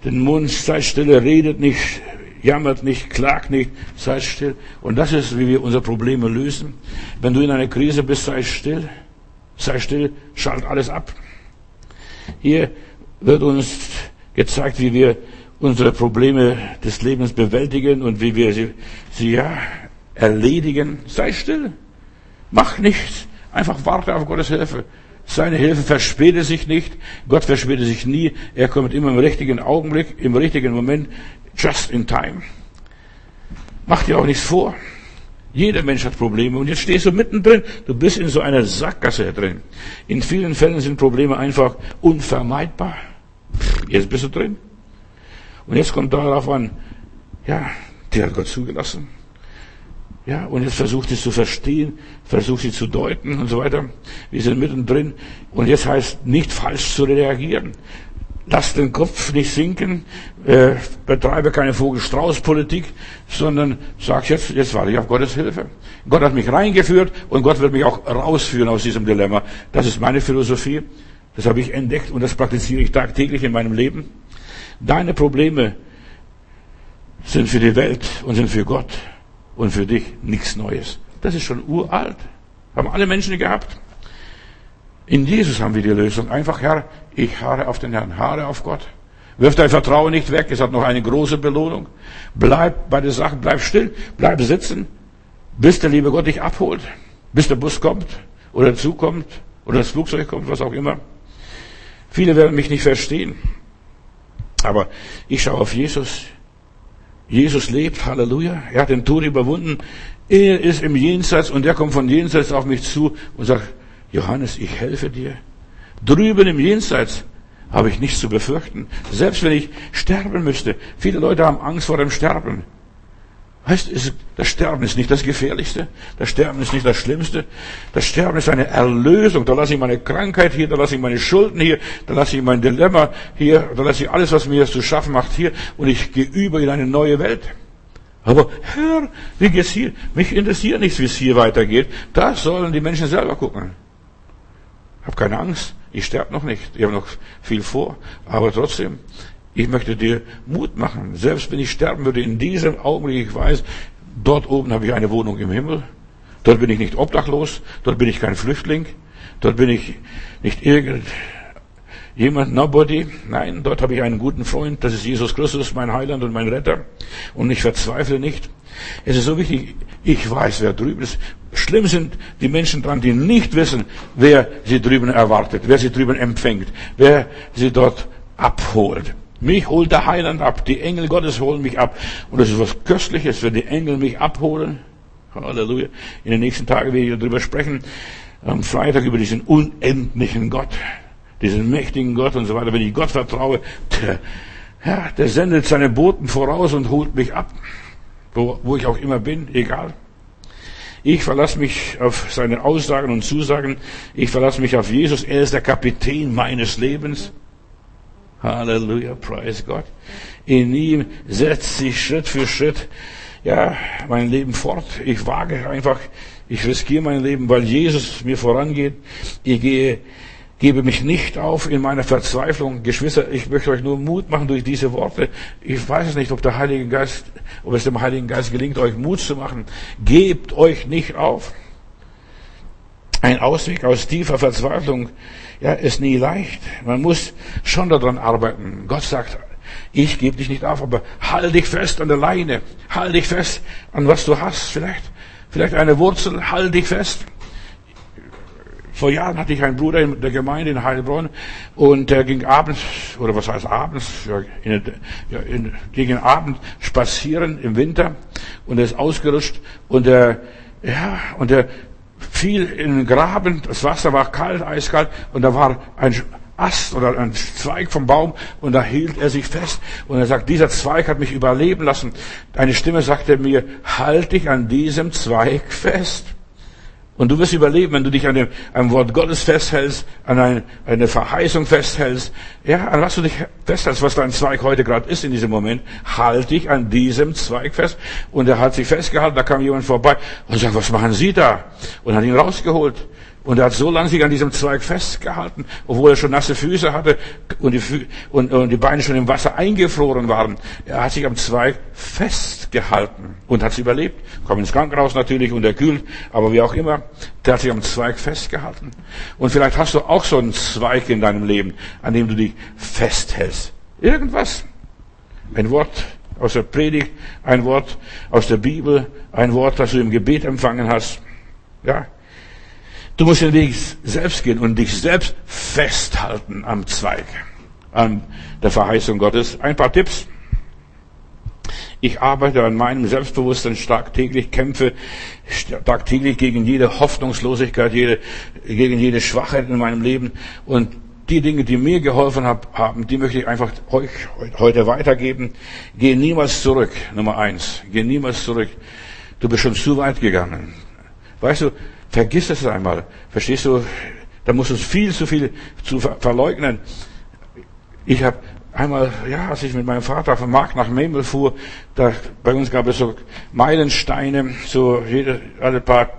den Mund, seid stille, redet nicht, jammert nicht, klagt nicht, seid still. Und das ist, wie wir unsere Probleme lösen. Wenn du in einer Krise bist, sei still. Sei still, schalt alles ab. Hier wird uns gezeigt, wie wir unsere Probleme des Lebens bewältigen und wie wir sie, sie ja erledigen. Sei still. Mach nichts. Einfach warte auf Gottes Hilfe. Seine Hilfe verspätet sich nicht. Gott verspätet sich nie. Er kommt immer im richtigen Augenblick, im richtigen Moment, just in time. Mach dir auch nichts vor. Jeder Mensch hat Probleme und jetzt stehst du mittendrin. Du bist in so einer Sackgasse drin. In vielen Fällen sind Probleme einfach unvermeidbar. Jetzt bist du drin. Und jetzt kommt darauf an, ja, die hat Gott zugelassen. Ja, und jetzt versucht es zu verstehen, versucht sie zu deuten und so weiter. Wir sind mittendrin. Und jetzt heißt nicht falsch zu reagieren. Lass den Kopf nicht sinken, äh, betreibe keine Vogel-Strauß-Politik, sondern sag jetzt, jetzt warte ich auf Gottes Hilfe. Gott hat mich reingeführt und Gott wird mich auch rausführen aus diesem Dilemma. Das ist meine Philosophie. Das habe ich entdeckt und das praktiziere ich tagtäglich in meinem Leben. Deine Probleme sind für die Welt und sind für Gott und für dich nichts Neues. Das ist schon uralt. Haben alle Menschen gehabt. In Jesus haben wir die Lösung. Einfach, Herr, ich haare auf den Herrn, haare auf Gott. Wirf dein Vertrauen nicht weg, es hat noch eine große Belohnung. Bleib bei der Sache, bleib still, bleib sitzen, bis der liebe Gott dich abholt, bis der Bus kommt oder der Zug kommt oder das Flugzeug kommt, was auch immer. Viele werden mich nicht verstehen, aber ich schaue auf Jesus. Jesus lebt, Halleluja. Er hat den Tod überwunden. Er ist im Jenseits und er kommt von Jenseits auf mich zu und sagt, Johannes, ich helfe dir. Drüben im Jenseits habe ich nichts zu befürchten. Selbst wenn ich sterben müsste. Viele Leute haben Angst vor dem Sterben. Heißt, das Sterben ist nicht das Gefährlichste. Das Sterben ist nicht das Schlimmste. Das Sterben ist eine Erlösung. Da lasse ich meine Krankheit hier, da lasse ich meine Schulden hier, da lasse ich mein Dilemma hier, da lasse ich alles, was mir zu schaffen macht hier und ich gehe über in eine neue Welt. Aber Herr, wie geht's hier? Mich interessiert nichts, wie es hier weitergeht. Das sollen die Menschen selber gucken. Hab keine Angst. Ich sterbe noch nicht. Ich habe noch viel vor. Aber trotzdem, ich möchte dir Mut machen. Selbst wenn ich sterben würde, in diesem Augenblick, ich weiß, dort oben habe ich eine Wohnung im Himmel. Dort bin ich nicht obdachlos. Dort bin ich kein Flüchtling. Dort bin ich nicht irgend jemand, nobody. Nein, dort habe ich einen guten Freund. Das ist Jesus Christus, mein Heiland und mein Retter. Und ich verzweifle nicht. Es ist so wichtig, ich weiß, wer drüben ist. Schlimm sind die Menschen dran, die nicht wissen, wer sie drüben erwartet, wer sie drüben empfängt, wer sie dort abholt. Mich holt der Heiland ab, die Engel Gottes holen mich ab. Und das ist was Köstliches, wenn die Engel mich abholen. Halleluja. In den nächsten Tagen werde ich darüber sprechen. Am Freitag über diesen unendlichen Gott, diesen mächtigen Gott und so weiter. Wenn ich Gott vertraue, der, ja, der sendet seine Boten voraus und holt mich ab wo, wo ich auch immer bin, egal. Ich verlasse mich auf seine Aussagen und Zusagen. Ich verlasse mich auf Jesus. Er ist der Kapitän meines Lebens. Halleluja, praise Gott. In ihm setzt sich Schritt für Schritt, ja, mein Leben fort. Ich wage einfach, ich riskiere mein Leben, weil Jesus mir vorangeht. Ich gehe Gebe mich nicht auf in meiner Verzweiflung. Geschwister, ich möchte euch nur Mut machen durch diese Worte. Ich weiß es nicht, ob der Heilige Geist, ob es dem Heiligen Geist gelingt, euch Mut zu machen. Gebt euch nicht auf. Ein Ausweg aus tiefer Verzweiflung, ja, ist nie leicht. Man muss schon daran arbeiten. Gott sagt, ich gebe dich nicht auf, aber halt dich fest an der Leine. Halt dich fest an was du hast. Vielleicht, vielleicht eine Wurzel. Halt dich fest. Vor Jahren hatte ich einen Bruder in der Gemeinde in Heilbronn und der ging abends, oder was heißt abends, ja, in, ja, in, gegen Abend spazieren im Winter und er ist ausgerutscht und der, ja, und der fiel in den Graben, das Wasser war kalt, eiskalt und da war ein Ast oder ein Zweig vom Baum und da hielt er sich fest und er sagt, dieser Zweig hat mich überleben lassen. Eine Stimme sagte mir, halt dich an diesem Zweig fest. Und du wirst überleben, wenn du dich an dem, am Wort Gottes festhältst, an eine, eine Verheißung festhältst. Ja, an was du dich festhältst, was dein Zweig heute gerade ist in diesem Moment. Halt dich an diesem Zweig fest. Und er hat sich festgehalten, da kam jemand vorbei und sagt, was machen Sie da? Und hat ihn rausgeholt. Und er hat so lange sich an diesem Zweig festgehalten, obwohl er schon nasse Füße hatte und die, Fü und, und die Beine schon im Wasser eingefroren waren. Er hat sich am Zweig festgehalten und hat es überlebt. Kommt ins Krankenhaus natürlich und er kühlt, aber wie auch immer, der hat sich am Zweig festgehalten. Und vielleicht hast du auch so einen Zweig in deinem Leben, an dem du dich festhältst. Irgendwas. Ein Wort aus der Predigt, ein Wort aus der Bibel, ein Wort, das du im Gebet empfangen hast. Ja. Du musst den Weg selbst gehen und dich selbst festhalten am Zweig, an der Verheißung Gottes. Ein paar Tipps. Ich arbeite an meinem Selbstbewusstsein stark täglich, kämpfe stark täglich gegen jede Hoffnungslosigkeit, jede, gegen jede Schwachheit in meinem Leben. Und die Dinge, die mir geholfen haben, die möchte ich einfach euch heute weitergeben. Geh niemals zurück. Nummer eins. Geh niemals zurück. Du bist schon zu weit gegangen. Weißt du, vergiss es einmal. Verstehst du? Da musst du viel zu viel zu verleugnen. Ich habe einmal, ja, als ich mit meinem Vater vom Markt nach Memel fuhr, da, bei uns gab es so Meilensteine, so jede, alle paar,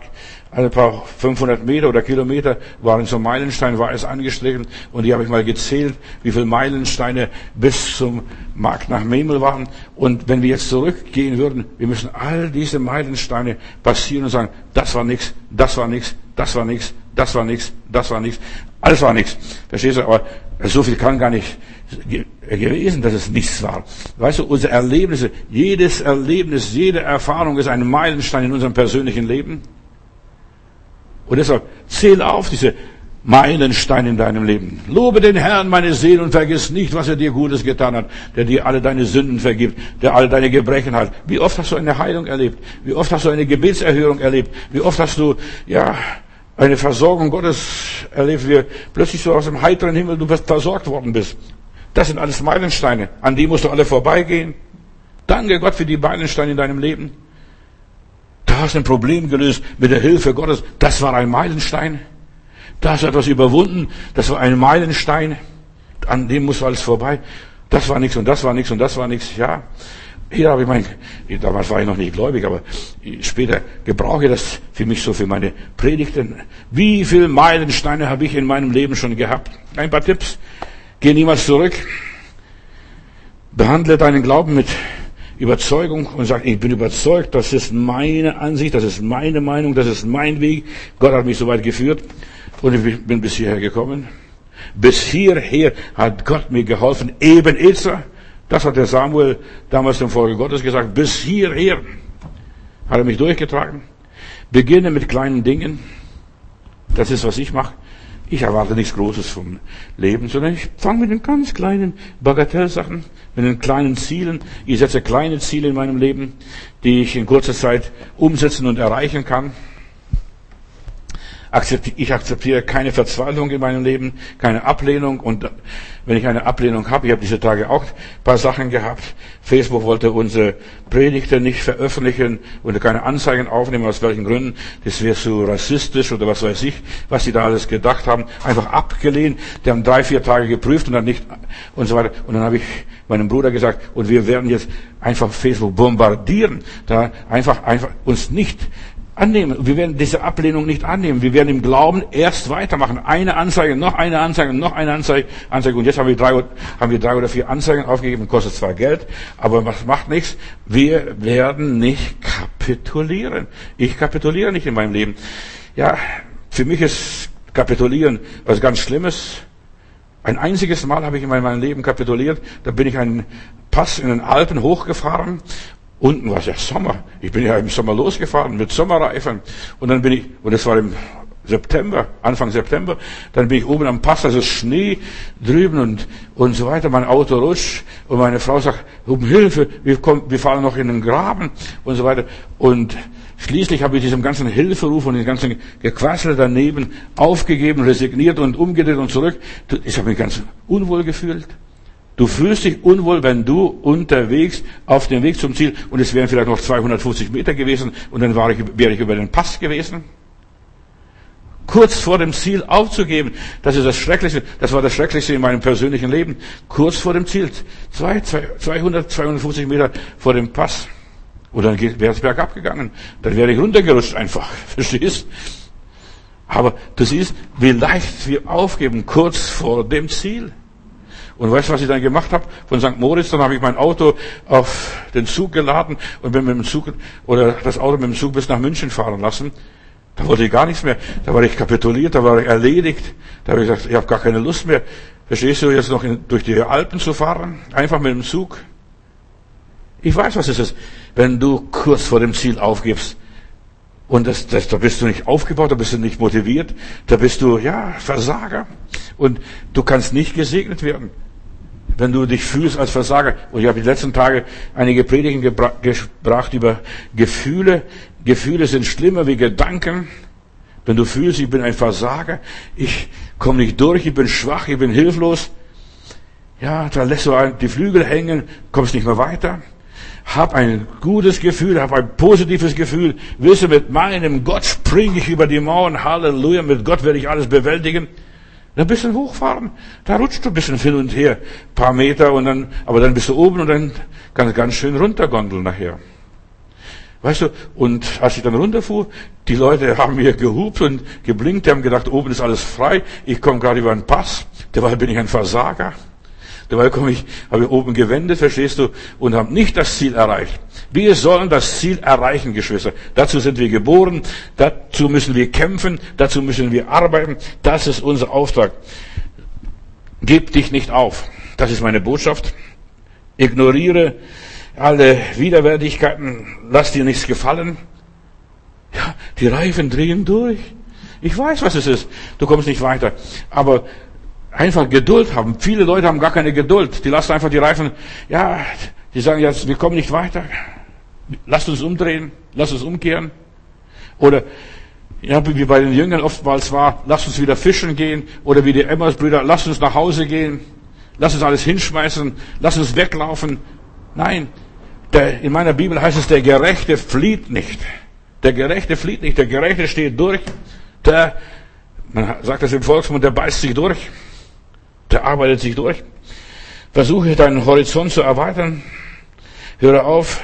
alle paar 500 Meter oder Kilometer waren so Meilensteine, war es angestrichen und die habe ich mal gezählt, wie viele Meilensteine bis zum Markt nach Memel waren. Und wenn wir jetzt zurückgehen würden, wir müssen all diese Meilensteine passieren und sagen, das war nix, das war nix, das war nix, das war nix, das war nix, alles war nix. Verstehst du? Aber so viel kann gar nicht gewesen, dass es nichts war. Weißt du, unsere Erlebnisse, jedes Erlebnis, jede Erfahrung ist ein Meilenstein in unserem persönlichen Leben. Und deshalb zähl auf diese Meilensteine in deinem Leben. Lobe den Herrn, meine Seele, und vergiss nicht, was er dir Gutes getan hat, der dir alle deine Sünden vergibt, der alle deine Gebrechen hat. Wie oft hast du eine Heilung erlebt? Wie oft hast du eine Gebetserhörung erlebt? Wie oft hast du, ja, eine Versorgung Gottes erlebt, wie plötzlich so aus dem heiteren Himmel du versorgt worden bist. Das sind alles Meilensteine. An die musst du alle vorbeigehen. Danke Gott für die Meilensteine in deinem Leben. Da hast du ein Problem gelöst mit der Hilfe Gottes. Das war ein Meilenstein. Da hast du etwas überwunden. Das war ein Meilenstein. An dem musst du alles vorbei. Das war nichts und das war nichts und das war nichts. Ja. Hier habe ich mein, damals war ich noch nicht gläubig, aber später gebrauche ich das für mich so für meine Predigten. Wie viele Meilensteine habe ich in meinem Leben schon gehabt? Ein paar Tipps. Geh niemals zurück. Behandle deinen Glauben mit Überzeugung und sag, ich bin überzeugt, das ist meine Ansicht, das ist meine Meinung, das ist mein Weg. Gott hat mich so weit geführt und ich bin bis hierher gekommen. Bis hierher hat Gott mir geholfen, eben Ezer. Das hat der Samuel damals dem Volk Gottes gesagt. Bis hierher hat er mich durchgetragen. Beginne mit kleinen Dingen. Das ist, was ich mache. Ich erwarte nichts Großes vom Leben, sondern ich fange mit den ganz kleinen Bagatellsachen, mit den kleinen Zielen. Ich setze kleine Ziele in meinem Leben, die ich in kurzer Zeit umsetzen und erreichen kann. Ich akzeptiere keine Verzweiflung in meinem Leben, keine Ablehnung. Und wenn ich eine Ablehnung habe, ich habe diese Tage auch ein paar Sachen gehabt. Facebook wollte unsere Predigte nicht veröffentlichen und keine Anzeigen aufnehmen, aus welchen Gründen. Das wäre so rassistisch oder was weiß ich, was sie da alles gedacht haben. Einfach abgelehnt. Die haben drei, vier Tage geprüft und dann nicht und so weiter. Und dann habe ich meinem Bruder gesagt, und wir werden jetzt einfach Facebook bombardieren, da einfach, einfach uns nicht annehmen. Wir werden diese Ablehnung nicht annehmen. Wir werden im Glauben erst weitermachen. Eine Anzeige, noch eine Anzeige, noch eine Anzeige, Anzeige. Und jetzt haben wir drei, haben wir drei oder vier Anzeigen aufgegeben. Kostet zwar Geld, aber was macht nichts. Wir werden nicht kapitulieren. Ich kapituliere nicht in meinem Leben. Ja, für mich ist Kapitulieren was ganz Schlimmes. Ein einziges Mal habe ich in meinem Leben kapituliert. Da bin ich einen Pass in den Alpen hochgefahren Unten war es ja Sommer. Ich bin ja im Sommer losgefahren mit Sommerreifen. Und dann bin ich, und das war im September, Anfang September, dann bin ich oben am Pass, also Schnee drüben und, und so weiter. Mein Auto rutscht und meine Frau sagt, um Hilfe, wir, kommen, wir fahren noch in den Graben und so weiter. Und schließlich habe ich diesem ganzen Hilferuf und dem ganzen Gequassel daneben aufgegeben, resigniert und umgedreht und zurück. Ich habe mich ganz unwohl gefühlt. Du fühlst dich unwohl, wenn du unterwegs auf dem Weg zum Ziel, und es wären vielleicht noch 250 Meter gewesen, und dann war ich, wäre ich über den Pass gewesen. Kurz vor dem Ziel aufzugeben, das ist das Schrecklichste, das war das Schrecklichste in meinem persönlichen Leben. Kurz vor dem Ziel, 200, 250 Meter vor dem Pass. Und dann wäre es bergab gegangen. Dann wäre ich runtergerutscht einfach. Verstehst? Aber du siehst, wie leicht wir aufgeben, kurz vor dem Ziel. Und weißt du, was ich dann gemacht habe? Von St. Moritz, dann habe ich mein Auto auf den Zug geladen und bin mit dem Zug oder das Auto mit dem Zug bis nach München fahren lassen. Da wollte ich gar nichts mehr. Da war ich kapituliert, da war ich erledigt. Da habe ich gesagt, ich habe gar keine Lust mehr. Verstehst du, jetzt noch in, durch die Alpen zu fahren? Einfach mit dem Zug? Ich weiß, was es ist, wenn du kurz vor dem Ziel aufgibst. Und das, das, da bist du nicht aufgebaut, da bist du nicht motiviert, da bist du, ja, Versager. Und du kannst nicht gesegnet werden, wenn du dich fühlst als Versager. Und ich habe die letzten Tage einige Predigen gebra gebracht über Gefühle. Gefühle sind schlimmer wie Gedanken. Wenn du fühlst, ich bin ein Versager, ich komme nicht durch, ich bin schwach, ich bin hilflos, ja, da lässt du die Flügel hängen, kommst nicht mehr weiter. Hab ein gutes Gefühl, hab ein positives Gefühl. Wisse, mit meinem Gott springe ich über die Mauern. Halleluja, mit Gott werde ich alles bewältigen. Ein bisschen hochfahren, da rutscht du ein bisschen hin und her, paar Meter und dann, aber dann bist du oben und dann kannst du ganz schön runtergondeln nachher. Weißt du, und als ich dann runterfuhr, die Leute haben mir gehupt und geblinkt, die haben gedacht, oben ist alles frei, ich komme gerade über einen Pass, dabei bin ich ein Versager. Dabei komme ich, habe ich oben gewendet, verstehst du, und habe nicht das Ziel erreicht. Wir sollen das Ziel erreichen, Geschwister. Dazu sind wir geboren, dazu müssen wir kämpfen, dazu müssen wir arbeiten. Das ist unser Auftrag. Gib dich nicht auf. Das ist meine Botschaft. Ignoriere alle Widerwärtigkeiten. Lass dir nichts gefallen. Ja, die Reifen drehen durch. Ich weiß, was es ist. Du kommst nicht weiter. Aber einfach Geduld haben. Viele Leute haben gar keine Geduld. Die lassen einfach die Reifen, ja, die sagen jetzt, wir kommen nicht weiter. Lasst uns umdrehen, lasst uns umkehren. Oder, ja, wie bei den Jüngern oftmals war, lasst uns wieder fischen gehen. Oder wie die Emmaus-Brüder, lasst uns nach Hause gehen. Lasst uns alles hinschmeißen. Lasst uns weglaufen. Nein. Der, in meiner Bibel heißt es, der Gerechte flieht nicht. Der Gerechte flieht nicht. Der Gerechte steht durch. Der, man sagt das im Volksmund, der beißt sich durch der arbeitet sich durch. Versuche deinen Horizont zu erweitern. Höre auf,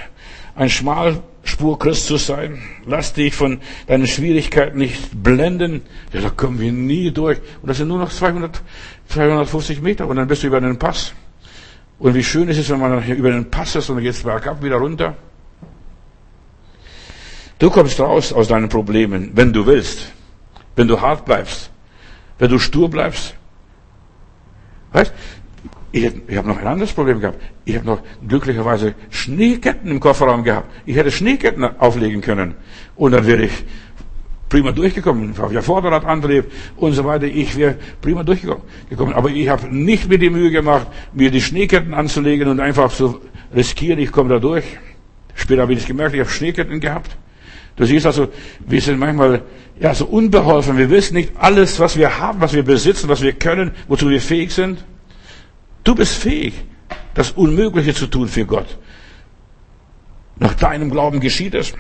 ein Schmalspur-Christ zu sein. Lass dich von deinen Schwierigkeiten nicht blenden. Ja, da kommen wir nie durch. Und das sind nur noch 200, 250 Meter und dann bist du über den Pass. Und wie schön ist es, wenn man über den Pass ist und dann bergab wieder runter. Du kommst raus aus deinen Problemen, wenn du willst. Wenn du hart bleibst. Wenn du stur bleibst. Weißt? Ich, ich habe noch ein anderes Problem gehabt. Ich habe noch glücklicherweise Schneeketten im Kofferraum gehabt. Ich hätte Schneeketten auflegen können. Und dann wäre ich prima durchgekommen. Ich habe ja Vorderradantrieb und so weiter. Ich wäre prima durchgekommen. Aber ich habe nicht mir die Mühe gemacht, mir die Schneeketten anzulegen und einfach zu riskieren, ich komme da durch. Später habe ich es gemerkt, ich habe Schneeketten gehabt. Du siehst also, wir sind manchmal ja so unbeholfen. Wir wissen nicht alles, was wir haben, was wir besitzen, was wir können, wozu wir fähig sind. Du bist fähig, das Unmögliche zu tun für Gott. Nach deinem Glauben geschieht es.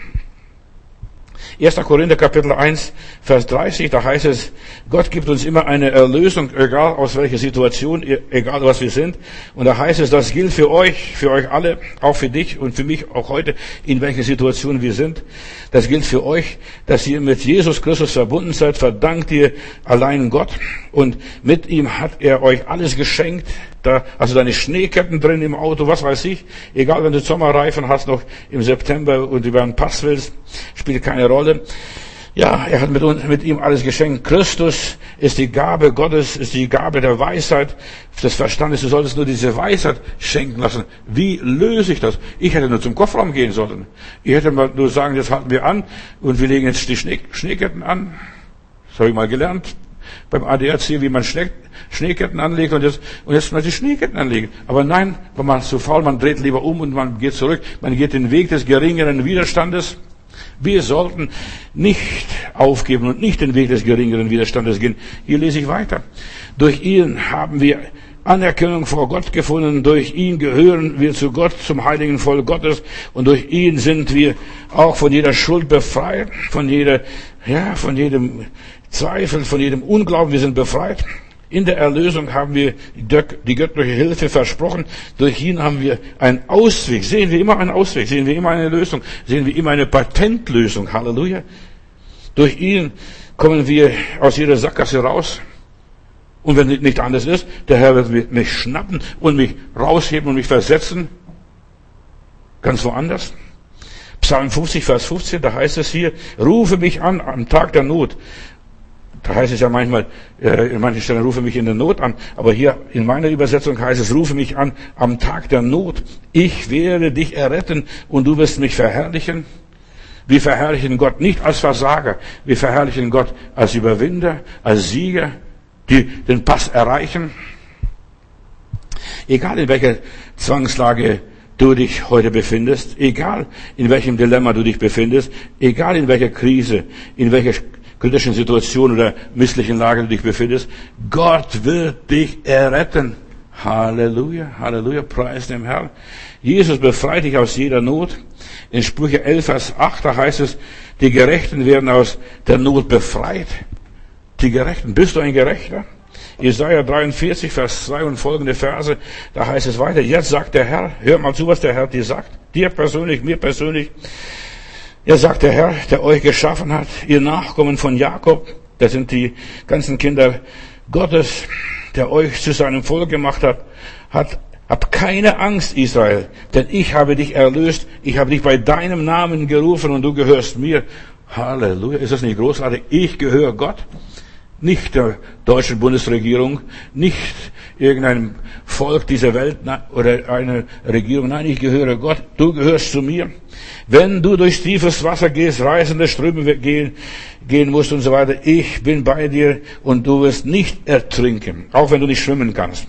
1. Korinther Kapitel 1, Vers 30, da heißt es, Gott gibt uns immer eine Erlösung, egal aus welcher Situation, egal was wir sind. Und da heißt es, das gilt für euch, für euch alle, auch für dich und für mich auch heute, in welcher Situation wir sind. Das gilt für euch, dass ihr mit Jesus Christus verbunden seid, verdankt ihr allein Gott. Und mit ihm hat er euch alles geschenkt, da, also deine Schneeketten drin im Auto, was weiß ich. Egal, wenn du Sommerreifen hast noch im September und über einen Pass willst, spielt keine Rolle. Ja, er hat mit, uns, mit ihm alles geschenkt. Christus ist die Gabe Gottes, ist die Gabe der Weisheit, des Verstandes. Du solltest nur diese Weisheit schenken lassen. Wie löse ich das? Ich hätte nur zum Kofferraum gehen sollen. Ich hätte mal nur sagen, jetzt halten wir an und wir legen jetzt die Schnee, Schneeketten an. Das habe ich mal gelernt beim ADAC, wie man Schnee, Schneeketten anlegt und jetzt, und jetzt mal die Schneeketten anlegen. Aber nein, wenn man zu faul, man dreht lieber um und man geht zurück. Man geht den Weg des geringeren Widerstandes. Wir sollten nicht aufgeben und nicht den Weg des geringeren Widerstandes gehen. Hier lese ich weiter. Durch ihn haben wir Anerkennung vor Gott gefunden. Durch ihn gehören wir zu Gott, zum heiligen Volk Gottes. Und durch ihn sind wir auch von jeder Schuld befreit, von jeder, ja, von jedem Zweifel, von jedem Unglauben. Wir sind befreit. In der Erlösung haben wir die göttliche Hilfe versprochen. Durch ihn haben wir einen Ausweg. Sehen wir immer einen Ausweg, sehen wir immer eine Lösung, sehen wir immer eine Patentlösung. Halleluja. Durch ihn kommen wir aus jeder Sackgasse raus. Und wenn nicht anders ist, der Herr wird mich schnappen und mich rausheben und mich versetzen. Ganz woanders. Psalm 50, Vers 15, da heißt es hier, rufe mich an am Tag der Not Da heißt es ja manchmal, äh, in manchen Stellen rufe mich in der Not an. Aber hier in meiner Übersetzung heißt es, rufe mich an am Tag der Not. Ich werde dich erretten und du wirst mich verherrlichen. Wir verherrlichen Gott nicht als Versager. Wir verherrlichen Gott als Überwinder, als Sieger, die den Pass erreichen. Egal in welcher Zwangslage du dich heute befindest, egal in welchem Dilemma du dich befindest, egal in welcher Krise, in welcher kritischen Situation oder misslichen Lage du dich befindest, Gott wird dich erretten. Halleluja, Halleluja, preis dem Herrn. Jesus befreit dich aus jeder Not. In Sprüche 11, Vers 8, da heißt es, die Gerechten werden aus der Not befreit. Die Gerechten. Bist du ein Gerechter? Jesaja 43, Vers 2 und folgende Verse, da heißt es weiter, jetzt sagt der Herr, hör mal zu, was der Herr dir sagt, dir persönlich, mir persönlich, er sagt der Herr, der euch geschaffen hat, ihr Nachkommen von Jakob, das sind die ganzen Kinder Gottes, der euch zu seinem Volk gemacht hat, hat hab keine Angst, Israel, denn ich habe dich erlöst, ich habe dich bei deinem Namen gerufen und du gehörst mir. Halleluja, ist das nicht großartig? Ich gehöre Gott nicht der deutschen Bundesregierung, nicht irgendeinem Volk dieser Welt oder einer Regierung. Nein, ich gehöre Gott, du gehörst zu mir. Wenn du durch tiefes Wasser gehst, reißende Ströme gehen, gehen musst und so weiter, ich bin bei dir und du wirst nicht ertrinken, auch wenn du nicht schwimmen kannst.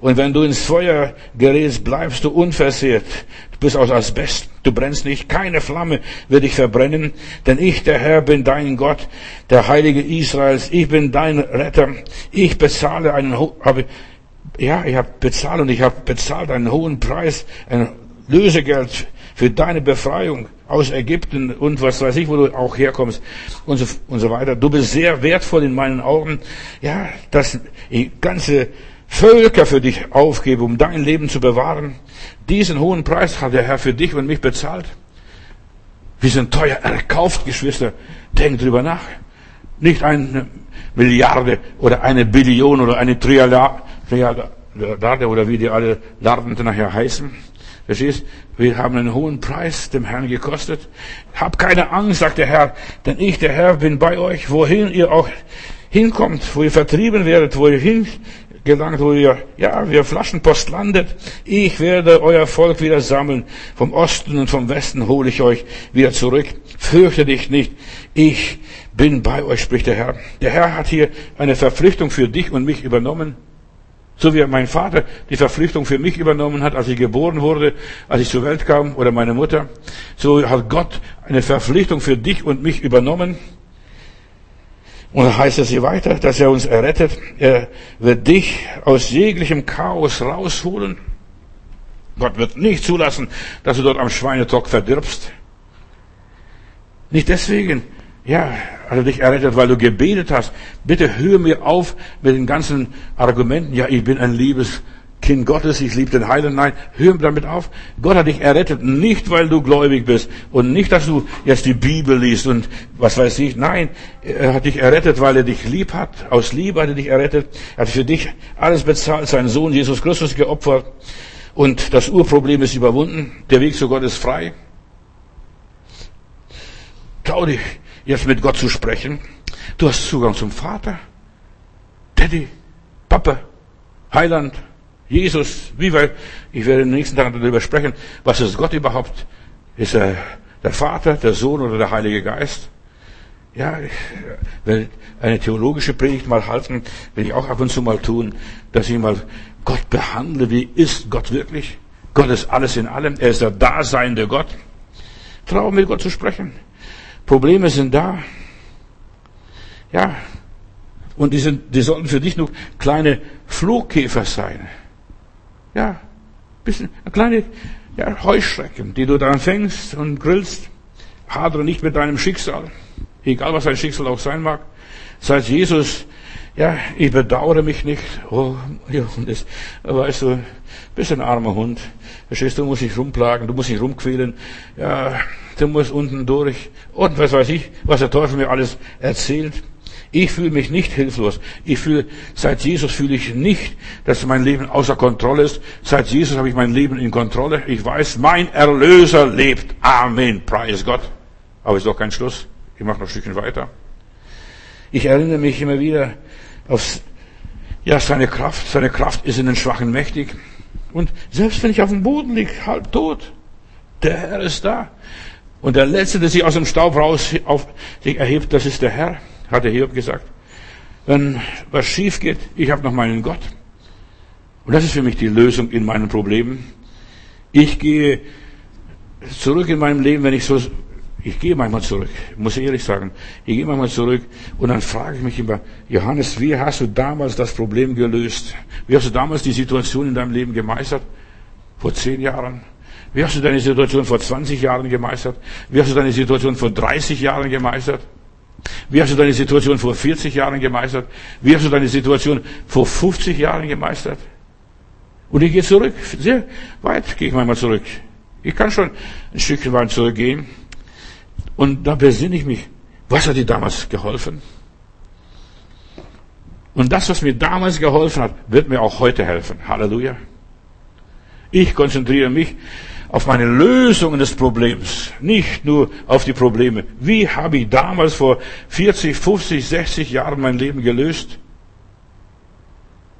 Und wenn du ins Feuer gerätst, bleibst du unversehrt. Du bist aus Asbest, du brennst nicht, keine Flamme wird dich verbrennen, denn ich, der Herr, bin dein Gott, der Heilige Israels, ich bin dein Retter, ich bezahle einen, habe, ja, ich habe bezahlt und ich habe bezahlt einen hohen Preis, ein Lösegeld für deine Befreiung aus Ägypten und was weiß ich, wo du auch herkommst und so, und so weiter. Du bist sehr wertvoll in meinen Augen. Ja, dass ganze Völker für dich aufgebe, um dein Leben zu bewahren. Diesen hohen Preis hat der Herr für dich und mich bezahlt. Wir sind teuer erkauft, Geschwister. Denk drüber nach. Nicht eine Milliarde oder eine Billion oder eine Trialade oder wie die alle Larden nachher heißen. Verstehst? Wir haben einen hohen Preis dem Herrn gekostet. Hab keine Angst, sagt der Herr, denn ich, der Herr, bin bei euch, wohin ihr auch hinkommt, wo ihr vertrieben werdet, wo ihr hingelangt, wo ihr, ja, wie ihr Flaschenpost landet. Ich werde euer Volk wieder sammeln. Vom Osten und vom Westen hole ich euch wieder zurück. Fürchte dich nicht. Ich bin bei euch, spricht der Herr. Der Herr hat hier eine Verpflichtung für dich und mich übernommen. So wie mein Vater die Verpflichtung für mich übernommen hat, als ich geboren wurde, als ich zur Welt kam, oder meine Mutter, so hat Gott eine Verpflichtung für dich und mich übernommen. Und da heißt es hier weiter, dass er uns errettet. Er wird dich aus jeglichem Chaos rausholen. Gott wird nicht zulassen, dass du dort am Schweinetrock verdirbst. Nicht deswegen, ja, hat er dich errettet, weil du gebetet hast. Bitte hör mir auf mit den ganzen Argumenten. Ja, ich bin ein liebes Kind Gottes, ich liebe den Heiligen. Nein, hör damit auf. Gott hat dich errettet, nicht weil du gläubig bist und nicht, dass du jetzt die Bibel liest und was weiß ich. Nein, er hat dich errettet, weil er dich lieb hat. Aus Liebe hat er dich errettet. Er hat für dich alles bezahlt, seinen Sohn Jesus Christus geopfert. Und das Urproblem ist überwunden. Der Weg zu Gott ist frei. Trau dich jetzt mit Gott zu sprechen. Du hast Zugang zum Vater. Daddy, Papa, Heiland, Jesus, wie weit? Ich werde in den nächsten Tagen darüber sprechen. Was ist Gott überhaupt? Ist er der Vater, der Sohn oder der Heilige Geist? Ja, ich will eine theologische Predigt mal halten, will ich auch ab und zu mal tun, dass ich mal Gott behandle. Wie ist Gott wirklich? Gott ist alles in allem. Er ist der daseinende Gott. Trau mit Gott zu sprechen. Probleme sind da. Ja. Und die, sind, die sollten für dich nur kleine Flohkäfer sein. Ja. Bisschen, kleine ja, Heuschrecken, die du dann fängst und grillst. Hadere nicht mit deinem Schicksal. Egal was dein Schicksal auch sein mag. Seit Jesus ja, ich bedauere mich nicht. Oh, Johannes, weißt du, bist ein armer Hund. Verstehst du, musst dich rumplagen, du musst dich rumquälen. Ja, du musst unten durch. Und was weiß ich, was der Teufel mir alles erzählt. Ich fühle mich nicht hilflos. Ich fühle, seit Jesus fühle ich nicht, dass mein Leben außer Kontrolle ist. Seit Jesus habe ich mein Leben in Kontrolle. Ich weiß, mein Erlöser lebt. Amen. Preis Gott. Aber ist doch kein Schluss. Ich mache noch ein Stückchen weiter. Ich erinnere mich immer wieder auf ja, seine Kraft. Seine Kraft ist in den Schwachen mächtig. Und selbst wenn ich auf dem Boden liege, halb tot, der Herr ist da. Und der Letzte, der sich aus dem Staub raus auf sich erhebt, das ist der Herr, hat der Hiob gesagt. Wenn was schief geht, ich habe noch meinen Gott. Und das ist für mich die Lösung in meinen Problemen. Ich gehe zurück in meinem Leben, wenn ich so ich gehe manchmal zurück, muss ich ehrlich sagen. Ich gehe manchmal zurück und dann frage ich mich immer, Johannes, wie hast du damals das Problem gelöst? Wie hast du damals die Situation in deinem Leben gemeistert? Vor zehn Jahren? Wie hast du deine Situation vor 20 Jahren gemeistert? Wie hast du deine Situation vor 30 Jahren gemeistert? Wie hast du deine Situation vor 40 Jahren gemeistert? Wie hast du deine Situation vor 50 Jahren gemeistert? Und ich gehe zurück, sehr weit gehe ich manchmal zurück. Ich kann schon ein Stückchen weit zurückgehen. Und da besinne ich mich, was hat dir damals geholfen? Und das, was mir damals geholfen hat, wird mir auch heute helfen. Halleluja. Ich konzentriere mich auf meine Lösungen des Problems, nicht nur auf die Probleme. Wie habe ich damals vor 40, 50, 60 Jahren mein Leben gelöst?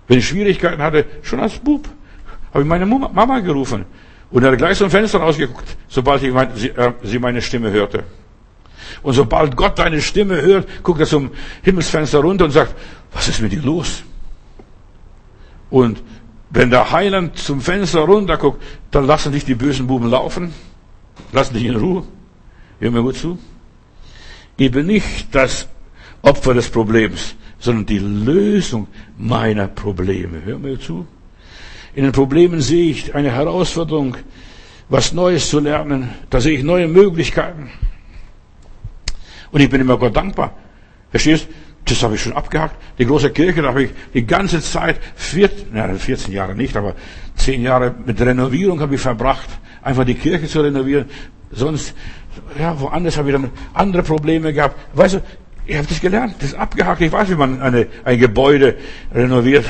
Wenn ich Schwierigkeiten hatte, schon als Bub, habe ich meine Mama gerufen und hat gleich zum Fenster rausgeguckt, sobald mein, sie, äh, sie meine Stimme hörte. Und sobald Gott deine Stimme hört, guckt er zum Himmelsfenster runter und sagt, was ist mit dir los? Und wenn der Heiland zum Fenster runter guckt, dann lassen dich die bösen Buben laufen, lassen dich in Ruhe. Hör mir gut zu. Ich bin nicht das Opfer des Problems, sondern die Lösung meiner Probleme. Hör mir zu. In den Problemen sehe ich eine Herausforderung, was Neues zu lernen. Da sehe ich neue Möglichkeiten. Und ich bin immer Gott dankbar. Verstehst? Das habe ich schon abgehakt. Die große Kirche, da habe ich die ganze Zeit, 14, na, 14 Jahre nicht, aber 10 Jahre mit Renovierung habe ich verbracht, einfach die Kirche zu renovieren. Sonst, ja, woanders habe ich dann andere Probleme gehabt. Weißt du, ich habe das gelernt, das ist abgehakt. Ich weiß, wie man eine, ein Gebäude renoviert.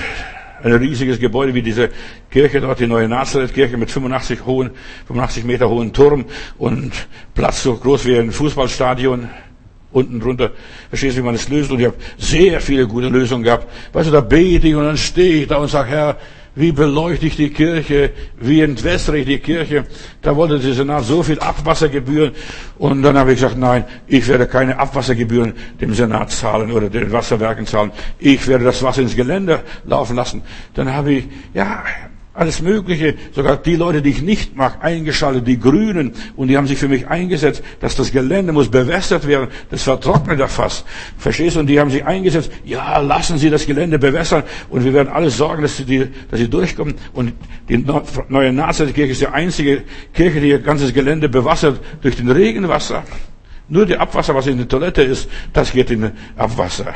Ein riesiges Gebäude wie diese Kirche dort, die neue Nazareth-Kirche mit 85 hohen, 85 Meter hohen Turm und Platz so groß wie ein Fußballstadion unten drunter. Verstehst du, wie man es löst? Und ich habe sehr viele gute Lösungen gehabt. Weißt du, da bete ich und dann stehe ich da und sage, Herr, wie beleuchte ich die Kirche? Wie entwässere ich die Kirche? Da wollte der Senat so viel Abwassergebühren. Und dann habe ich gesagt, nein, ich werde keine Abwassergebühren dem Senat zahlen oder den Wasserwerken zahlen. Ich werde das Wasser ins Gelände laufen lassen. Dann habe ich, ja, alles Mögliche, sogar die Leute, die ich nicht mag, eingeschaltet, die Grünen, und die haben sich für mich eingesetzt, dass das Gelände muss bewässert werden, das vertrocknet ja fast. Verstehst du? Und die haben sich eingesetzt, ja, lassen Sie das Gelände bewässern, und wir werden alles sorgen, dass sie, dass sie durchkommen. Und die neue Nazareth-Kirche ist die einzige Kirche, die ihr ganzes Gelände bewassert durch den Regenwasser. Nur die Abwasser, was in der Toilette ist, das geht in Abwasser.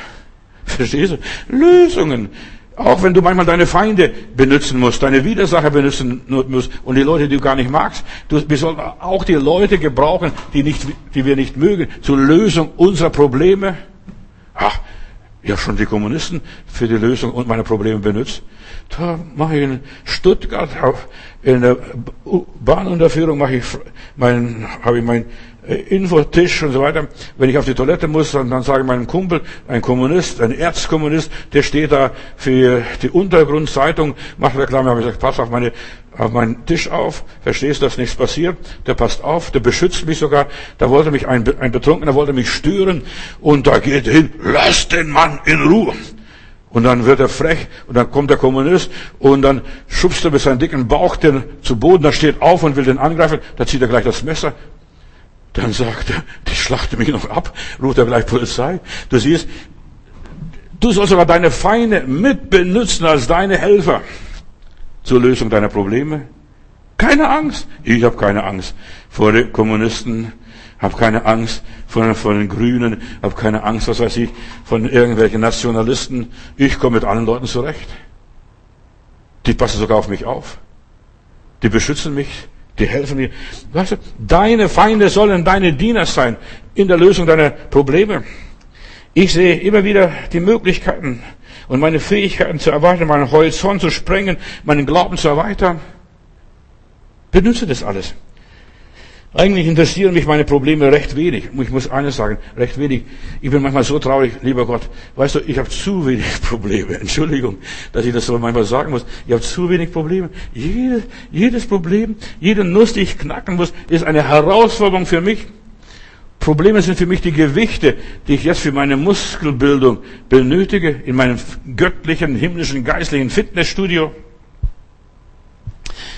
Verstehst du? Lösungen. Auch wenn du manchmal deine Feinde benutzen musst, deine Widersacher benutzen musst und die Leute, die du gar nicht magst. Du, wir sollen auch die Leute gebrauchen, die, nicht, die wir nicht mögen, zur Lösung unserer Probleme. Ach, ich habe schon die Kommunisten für die Lösung meiner Probleme benutzt. Da mache ich in Stuttgart in der Bahnunterführung mache ich mein, habe ich mein Infotisch und so weiter. Wenn ich auf die Toilette muss, dann, dann sage ich meinem Kumpel, ein Kommunist, ein Erzkommunist, der steht da für die Untergrundzeitung, macht Reklame, habe ich gesagt, pass auf meine, auf meinen Tisch auf, verstehst, dass nichts passiert, der passt auf, der beschützt mich sogar, da wollte mich ein, ein Betrunkener wollte mich stören. Und da geht hin, lass den Mann in Ruhe. Und dann wird er frech und dann kommt der Kommunist und dann schubst er mit seinem dicken Bauch den zu Boden, da steht auf und will den angreifen, da zieht er gleich das Messer, dann sagt er, die schlachte mich noch ab, ruft er gleich Polizei. Du siehst, du sollst sogar deine Feinde mitbenutzen als deine Helfer zur Lösung deiner Probleme. Keine Angst. Ich habe keine Angst vor den Kommunisten, habe keine Angst vor, vor den Grünen, habe keine Angst, was weiß ich, von irgendwelchen Nationalisten. Ich komme mit allen Leuten zurecht. Die passen sogar auf mich auf. Die beschützen mich. Die helfen dir. Weißt du, deine Feinde sollen deine Diener sein in der Lösung deiner Probleme. Ich sehe immer wieder die Möglichkeiten und meine Fähigkeiten zu erweitern, meinen Horizont zu sprengen, meinen Glauben zu erweitern. Benutze das alles. Eigentlich interessieren mich meine Probleme recht wenig. Ich muss eines sagen, recht wenig. Ich bin manchmal so traurig, lieber Gott. Weißt du, ich habe zu wenig Probleme. Entschuldigung, dass ich das so manchmal sagen muss. Ich habe zu wenig Probleme. Jedes, jedes Problem, jede Nuss, die ich knacken muss, ist eine Herausforderung für mich. Probleme sind für mich die Gewichte, die ich jetzt für meine Muskelbildung benötige, in meinem göttlichen, himmlischen, geistlichen Fitnessstudio.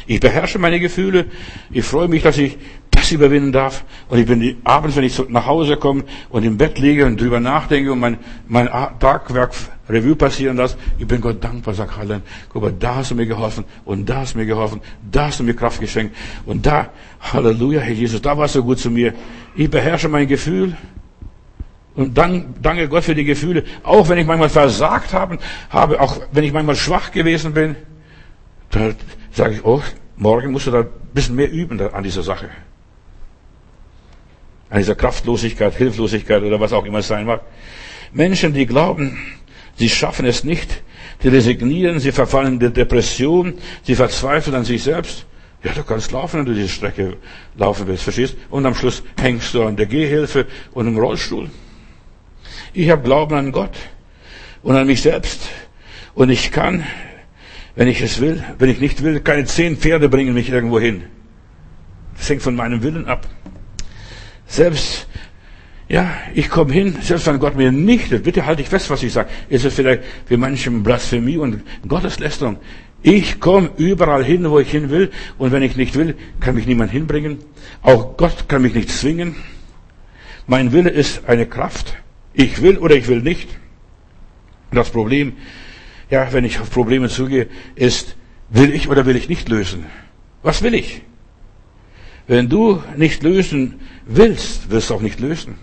Ich beherrsche meine Gefühle. Ich freue mich, dass ich das überwinden darf. Und ich bin abends, wenn ich nach Hause komme und im Bett liege und drüber nachdenke und mein, mein Tagwerk Revue passieren lasse, ich bin Gott dankbar, sag Halleluja. Guck mal, da hast du mir geholfen und da hast du mir geholfen, da hast du mir Kraft geschenkt und da, Halleluja, Herr Jesus, da warst du gut zu mir. Ich beherrsche mein Gefühl. Und dank, danke Gott für die Gefühle. Auch wenn ich manchmal versagt habe, habe, auch wenn ich manchmal schwach gewesen bin, da sage ich, oh, morgen musst du da ein bisschen mehr üben an dieser Sache an dieser Kraftlosigkeit, Hilflosigkeit oder was auch immer es sein mag. Menschen, die glauben, sie schaffen es nicht, die resignieren, sie verfallen in die Depression, sie verzweifeln an sich selbst. Ja, du kannst laufen, wenn du diese Strecke laufen willst, verstehst? Und am Schluss hängst du an der Gehhilfe und im Rollstuhl. Ich habe Glauben an Gott und an mich selbst. Und ich kann, wenn ich es will, wenn ich nicht will, keine zehn Pferde bringen mich irgendwo hin. Das hängt von meinem Willen ab. Selbst, ja, ich komme hin, selbst wenn Gott mir nicht, bitte halte ich fest, was ich sage, ist es vielleicht für manchen Blasphemie und Gotteslästerung. Ich komme überall hin, wo ich hin will, und wenn ich nicht will, kann mich niemand hinbringen. Auch Gott kann mich nicht zwingen. Mein Wille ist eine Kraft. Ich will oder ich will nicht. Das Problem, ja, wenn ich auf Probleme zugehe, ist, will ich oder will ich nicht lösen? Was will ich? Wenn du nicht lösen willst, wirst du auch nicht lösen.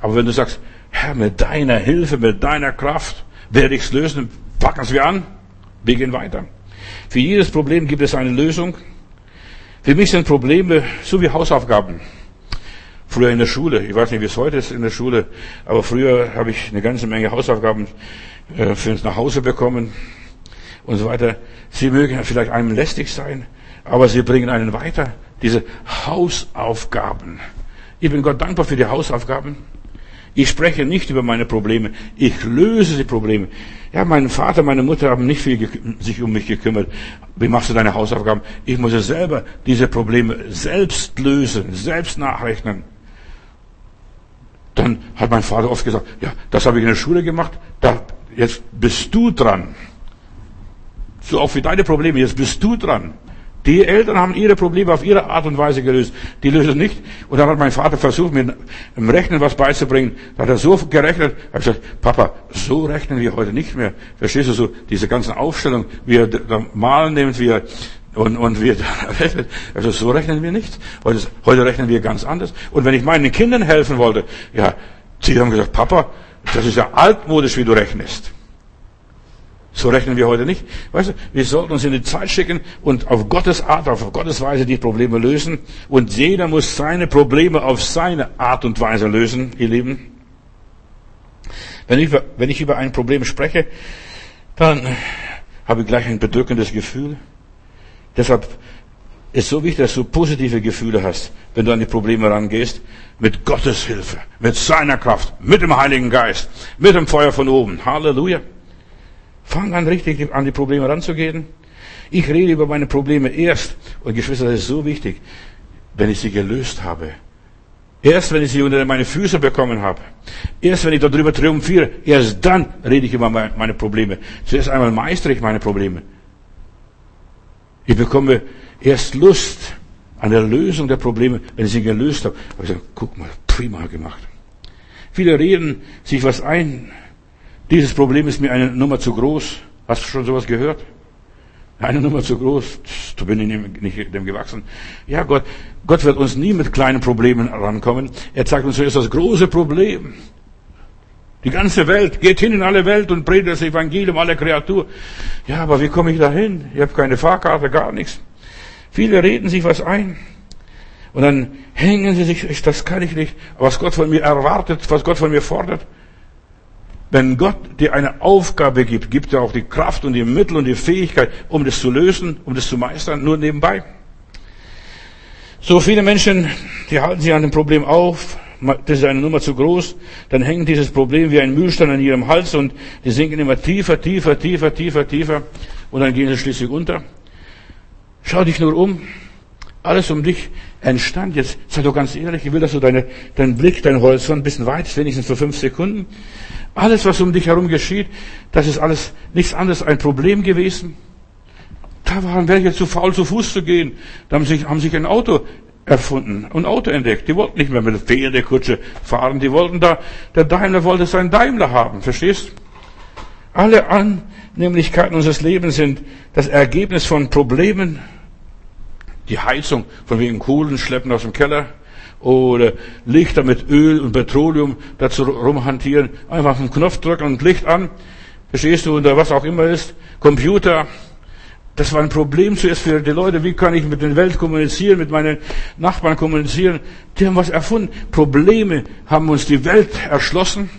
Aber wenn du sagst, Herr, mit deiner Hilfe, mit deiner Kraft werde ich es lösen, packen es wir an, wir gehen weiter. Für jedes Problem gibt es eine Lösung. Für mich sind Probleme so wie Hausaufgaben. Früher in der Schule, ich weiß nicht, wie es heute ist in der Schule, aber früher habe ich eine ganze Menge Hausaufgaben äh, für uns nach Hause bekommen und so weiter. Sie mögen vielleicht einem lästig sein, aber sie bringen einen weiter diese Hausaufgaben. Ich bin Gott dankbar für die Hausaufgaben. Ich spreche nicht über meine Probleme. Ich löse die Probleme. Ja, mein Vater, meine Mutter haben nicht viel sich um mich gekümmert. Wie machst du deine Hausaufgaben? Ich muss es selber diese Probleme selbst lösen, selbst nachrechnen. Dann hat mein Vater oft gesagt, ja, das habe ich in der Schule gemacht, da, jetzt bist du dran. So auch für deine Probleme, jetzt bist du dran. Die Eltern haben ihre Probleme auf ihre Art und Weise gelöst. Die lösen nicht. Und dann hat mein Vater versucht, mir im Rechnen was beizubringen. Da hat er so gerechnet. Da habe ich gesagt, Papa, so rechnen wir heute nicht mehr. Verstehst du so, diese ganzen Aufstellungen, wie er malen nimmt, wie er und, und wir rechnen, also so rechnen wir nicht. Heute, heute rechnen wir ganz anders. Und wenn ich meinen Kindern helfen wollte, ja, sie haben gesagt, Papa, das ist ja altmodisch, wie du rechnest. So rechnen wir heute nicht. Weißt du, wir sollten uns in die Zeit schicken und auf Gottes Art, auf Gottes Weise die Probleme lösen. Und jeder muss seine Probleme auf seine Art und Weise lösen, ihr Lieben. Wenn ich, wenn ich über ein Problem spreche, dann habe ich gleich ein bedrückendes Gefühl. Deshalb ist so wichtig, dass du positive Gefühle hast, wenn du an die Probleme rangehst, mit Gottes Hilfe, mit seiner Kraft, mit dem Heiligen Geist, mit dem Feuer von oben. Halleluja. Fang an, richtig an die Probleme ranzugehen. Ich rede über meine Probleme erst. Und Geschwister, das ist so wichtig, wenn ich sie gelöst habe. Erst wenn ich sie unter meine Füße bekommen habe. Erst wenn ich darüber triumphiere. Erst dann rede ich über meine Probleme. Zuerst einmal meistere ich meine Probleme. Ich bekomme erst Lust an der Lösung der Probleme, wenn ich sie gelöst habe. Aber ich sage, guck mal, prima gemacht. Viele reden sich was ein, dieses Problem ist mir eine Nummer zu groß. Hast du schon sowas gehört? Eine Nummer zu groß, du bin ich nicht dem gewachsen. Ja, Gott, Gott wird uns nie mit kleinen Problemen rankommen. Er zeigt uns zuerst das große Problem. Die ganze Welt, geht hin in alle Welt und predigt das Evangelium aller Kreatur. Ja, aber wie komme ich da hin? Ich habe keine Fahrkarte, gar nichts. Viele reden sich was ein. Und dann hängen sie sich, das kann ich nicht, was Gott von mir erwartet, was Gott von mir fordert. Wenn Gott dir eine Aufgabe gibt, gibt er auch die Kraft und die Mittel und die Fähigkeit, um das zu lösen, um das zu meistern, nur nebenbei. So viele Menschen, die halten sich an dem Problem auf, das ist eine Nummer zu groß, dann hängt dieses Problem wie ein Mühlstein an ihrem Hals und die sinken immer tiefer, tiefer, tiefer, tiefer, tiefer und dann gehen sie schließlich unter. Schau dich nur um. Alles um dich entstand. Jetzt sei doch ganz ehrlich, ich will, dass du deine, deinen Blick, dein Horizont ein bisschen weit ist, wenigstens für fünf Sekunden. Alles, was um dich herum geschieht, das ist alles nichts anderes ein Problem gewesen. Da waren welche zu faul, zu Fuß zu gehen. Da haben sich, haben sich ein Auto erfunden, ein Auto entdeckt. Die wollten nicht mehr mit der Pferdekutsche fahren. Die wollten da, der Daimler wollte seinen Daimler haben. Verstehst? Alle Annehmlichkeiten unseres Lebens sind das Ergebnis von Problemen, die Heizung von wegen Kohlen schleppen aus dem Keller oder Lichter mit Öl und Petroleum dazu rumhantieren, einfach auf den Knopf drücken und Licht an, verstehst du, oder was auch immer ist, Computer, das war ein Problem zuerst für die Leute. Wie kann ich mit der Welt kommunizieren, mit meinen Nachbarn kommunizieren? Die haben was erfunden. Probleme haben uns die Welt erschlossen.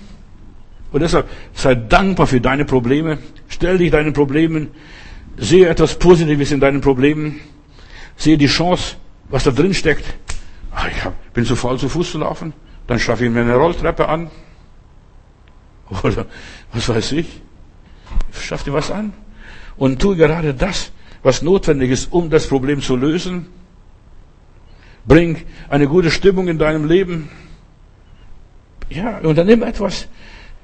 Und deshalb sei dankbar für deine Probleme. Stell dich deinen Problemen. Sehe etwas Positives in deinen Problemen sehe die Chance, was da drin steckt. Ach, ich hab, bin zu faul, zu Fuß zu laufen. Dann schaffe ich mir eine Rolltreppe an. Oder was weiß ich. Schaff dir was an. Und tue gerade das, was notwendig ist, um das Problem zu lösen. Bring eine gute Stimmung in deinem Leben. Ja, unternimm etwas.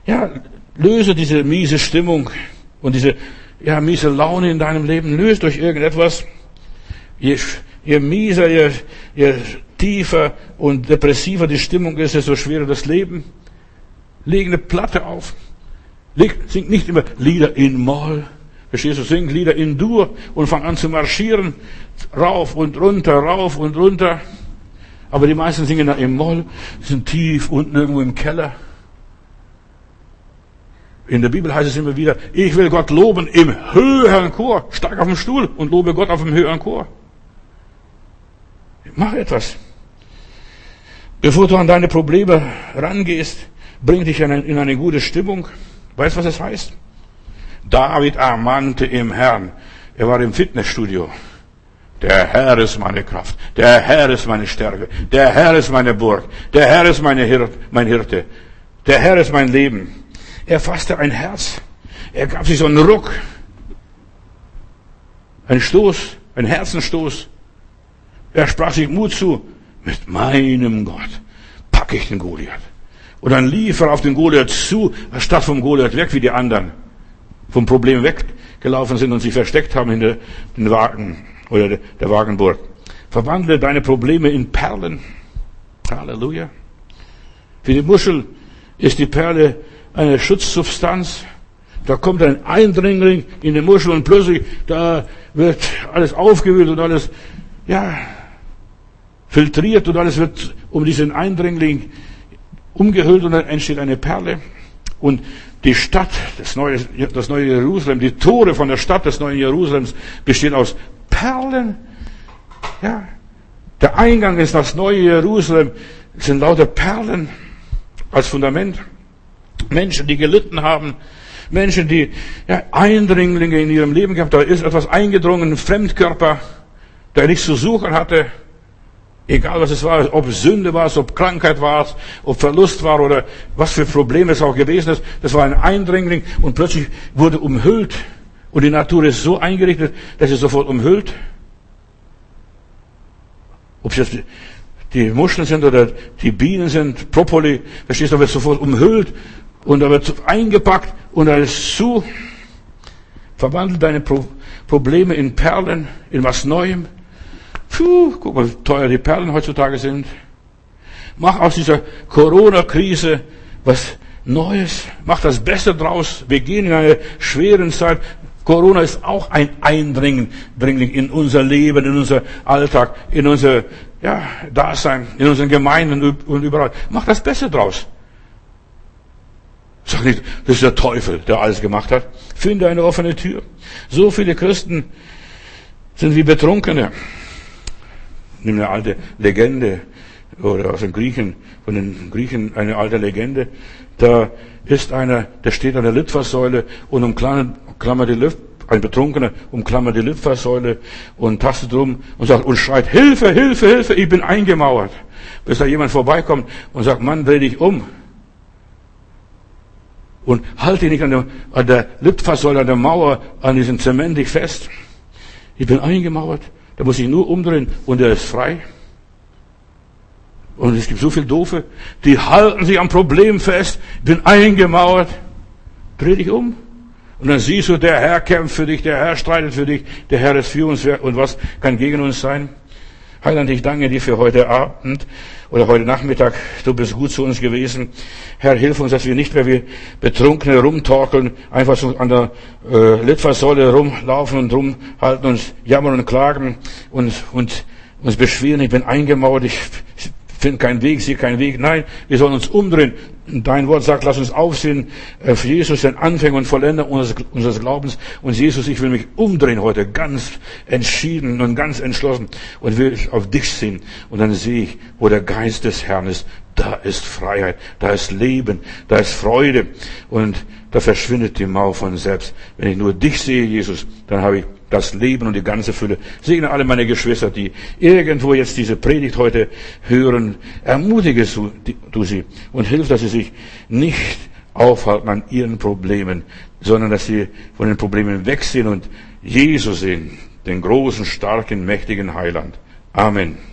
Ja, löse diese miese Stimmung und diese, ja, miese Laune in deinem Leben. Löse durch irgendetwas. Je, je mieser, je, je tiefer und depressiver die Stimmung ist, desto schwerer das Leben. Leg eine Platte auf. Leg, sing nicht immer Lieder in Moll. Verstehst du? Sing Lieder in Dur und fang an zu marschieren. Rauf und runter, rauf und runter. Aber die meisten singen da im Moll, sind tief unten irgendwo im Keller. In der Bibel heißt es immer wieder, ich will Gott loben im höheren Chor. Steig auf den Stuhl und lobe Gott auf dem höheren Chor. Mach etwas. Bevor du an deine Probleme rangehst, bring dich in eine, in eine gute Stimmung. Weißt du, was es das heißt? David ermannte im Herrn. Er war im Fitnessstudio. Der Herr ist meine Kraft. Der Herr ist meine Stärke. Der Herr ist meine Burg. Der Herr ist meine Hir mein Hirte. Der Herr ist mein Leben. Er fasste ein Herz. Er gab sich so einen Ruck. Ein Stoß, ein Herzenstoß. Er sprach sich Mut zu, mit meinem Gott packe ich den Goliath. Und dann lief er auf den Goliath zu, statt vom Goliath weg, wie die anderen vom Problem weggelaufen sind und sich versteckt haben hinter den Wagen oder der Wagenburg. Verwandle deine Probleme in Perlen. Halleluja. Für die Muschel ist die Perle eine Schutzsubstanz. Da kommt ein Eindringling in die Muschel und plötzlich da wird alles aufgewühlt und alles, ja, filtriert und alles wird um diesen Eindringling umgehüllt und dann entsteht eine Perle. Und die Stadt, das neue, das neue Jerusalem, die Tore von der Stadt des neuen Jerusalems bestehen aus Perlen. Ja. Der Eingang ist das neue Jerusalem, sind lauter Perlen als Fundament. Menschen, die gelitten haben, Menschen, die ja, Eindringlinge in ihrem Leben gehabt, da ist etwas eingedrungen, ein Fremdkörper, der nichts zu suchen hatte, Egal was es war, ob Sünde war, ob Krankheit war, ob Verlust war oder was für Probleme es auch gewesen ist. Das war ein Eindringling und plötzlich wurde umhüllt. Und die Natur ist so eingerichtet, dass sie sofort umhüllt. Ob es jetzt die Muscheln sind oder die Bienen sind, Propoli, verstehst du, da wird sofort umhüllt und da wird eingepackt und ist zu. Verwandelt deine Probleme in Perlen, in was Neuem. Puh, guck mal, wie teuer die Perlen heutzutage sind. Mach aus dieser Corona-Krise was Neues. Mach das Beste draus. Wir gehen in eine schweren Zeit. Corona ist auch ein Eindringen in unser Leben, in unser Alltag, in unser ja, Dasein, in unseren Gemeinden und überall. Mach das Beste draus. Sag nicht, das ist der Teufel, der alles gemacht hat. Finde eine offene Tür. So viele Christen sind wie Betrunkene nimm eine alte Legende oder aus den Griechen, von den Griechen eine alte Legende. Da ist einer, der steht an der Litfaßsäule und umklammert die ein Betrunkener umklammert die Litfaßsäule und tastet rum und sagt und schreit, Hilfe, Hilfe, Hilfe, ich bin eingemauert. Bis da jemand vorbeikommt und sagt, Mann, dreh dich um. Und halte dich nicht an der, an der Litfaßsäule, an der Mauer, an diesem Zement dich fest. Ich bin eingemauert. Da muss ich nur umdrehen und er ist frei. Und es gibt so viele Doofe, die halten sich am Problem fest, bin eingemauert. Dreh dich um. Und dann siehst du, der Herr kämpft für dich, der Herr streitet für dich, der Herr ist für uns und was kann gegen uns sein? Heiland, ich danke dir für heute Abend oder heute Nachmittag. Du bist gut zu uns gewesen. Herr, hilf uns, dass wir nicht mehr wie Betrunkene rumtorkeln, einfach so an der äh, Litfaßsäule rumlaufen und rumhalten, uns jammern und klagen und, und uns beschweren. Ich bin eingemauert, ich finde keinen Weg, sehe keinen Weg. Nein, wir sollen uns umdrehen. Dein Wort sagt, lass uns aufsehen auf Jesus, den Anfänger und Vollender unseres, unseres Glaubens. Und Jesus, ich will mich umdrehen heute, ganz entschieden und ganz entschlossen und will auf dich sehen. Und dann sehe ich, wo der Geist des Herrn ist, da ist Freiheit, da ist Leben, da ist Freude. Und da verschwindet die Mauer von selbst. Wenn ich nur dich sehe, Jesus, dann habe ich das Leben und die ganze Fülle. Segne alle meine Geschwister, die irgendwo jetzt diese Predigt heute hören. Ermutige du sie und hilf, dass sie sich nicht aufhalten an ihren Problemen, sondern dass sie von den Problemen wegsehen und Jesus sehen, den großen, starken, mächtigen Heiland. Amen.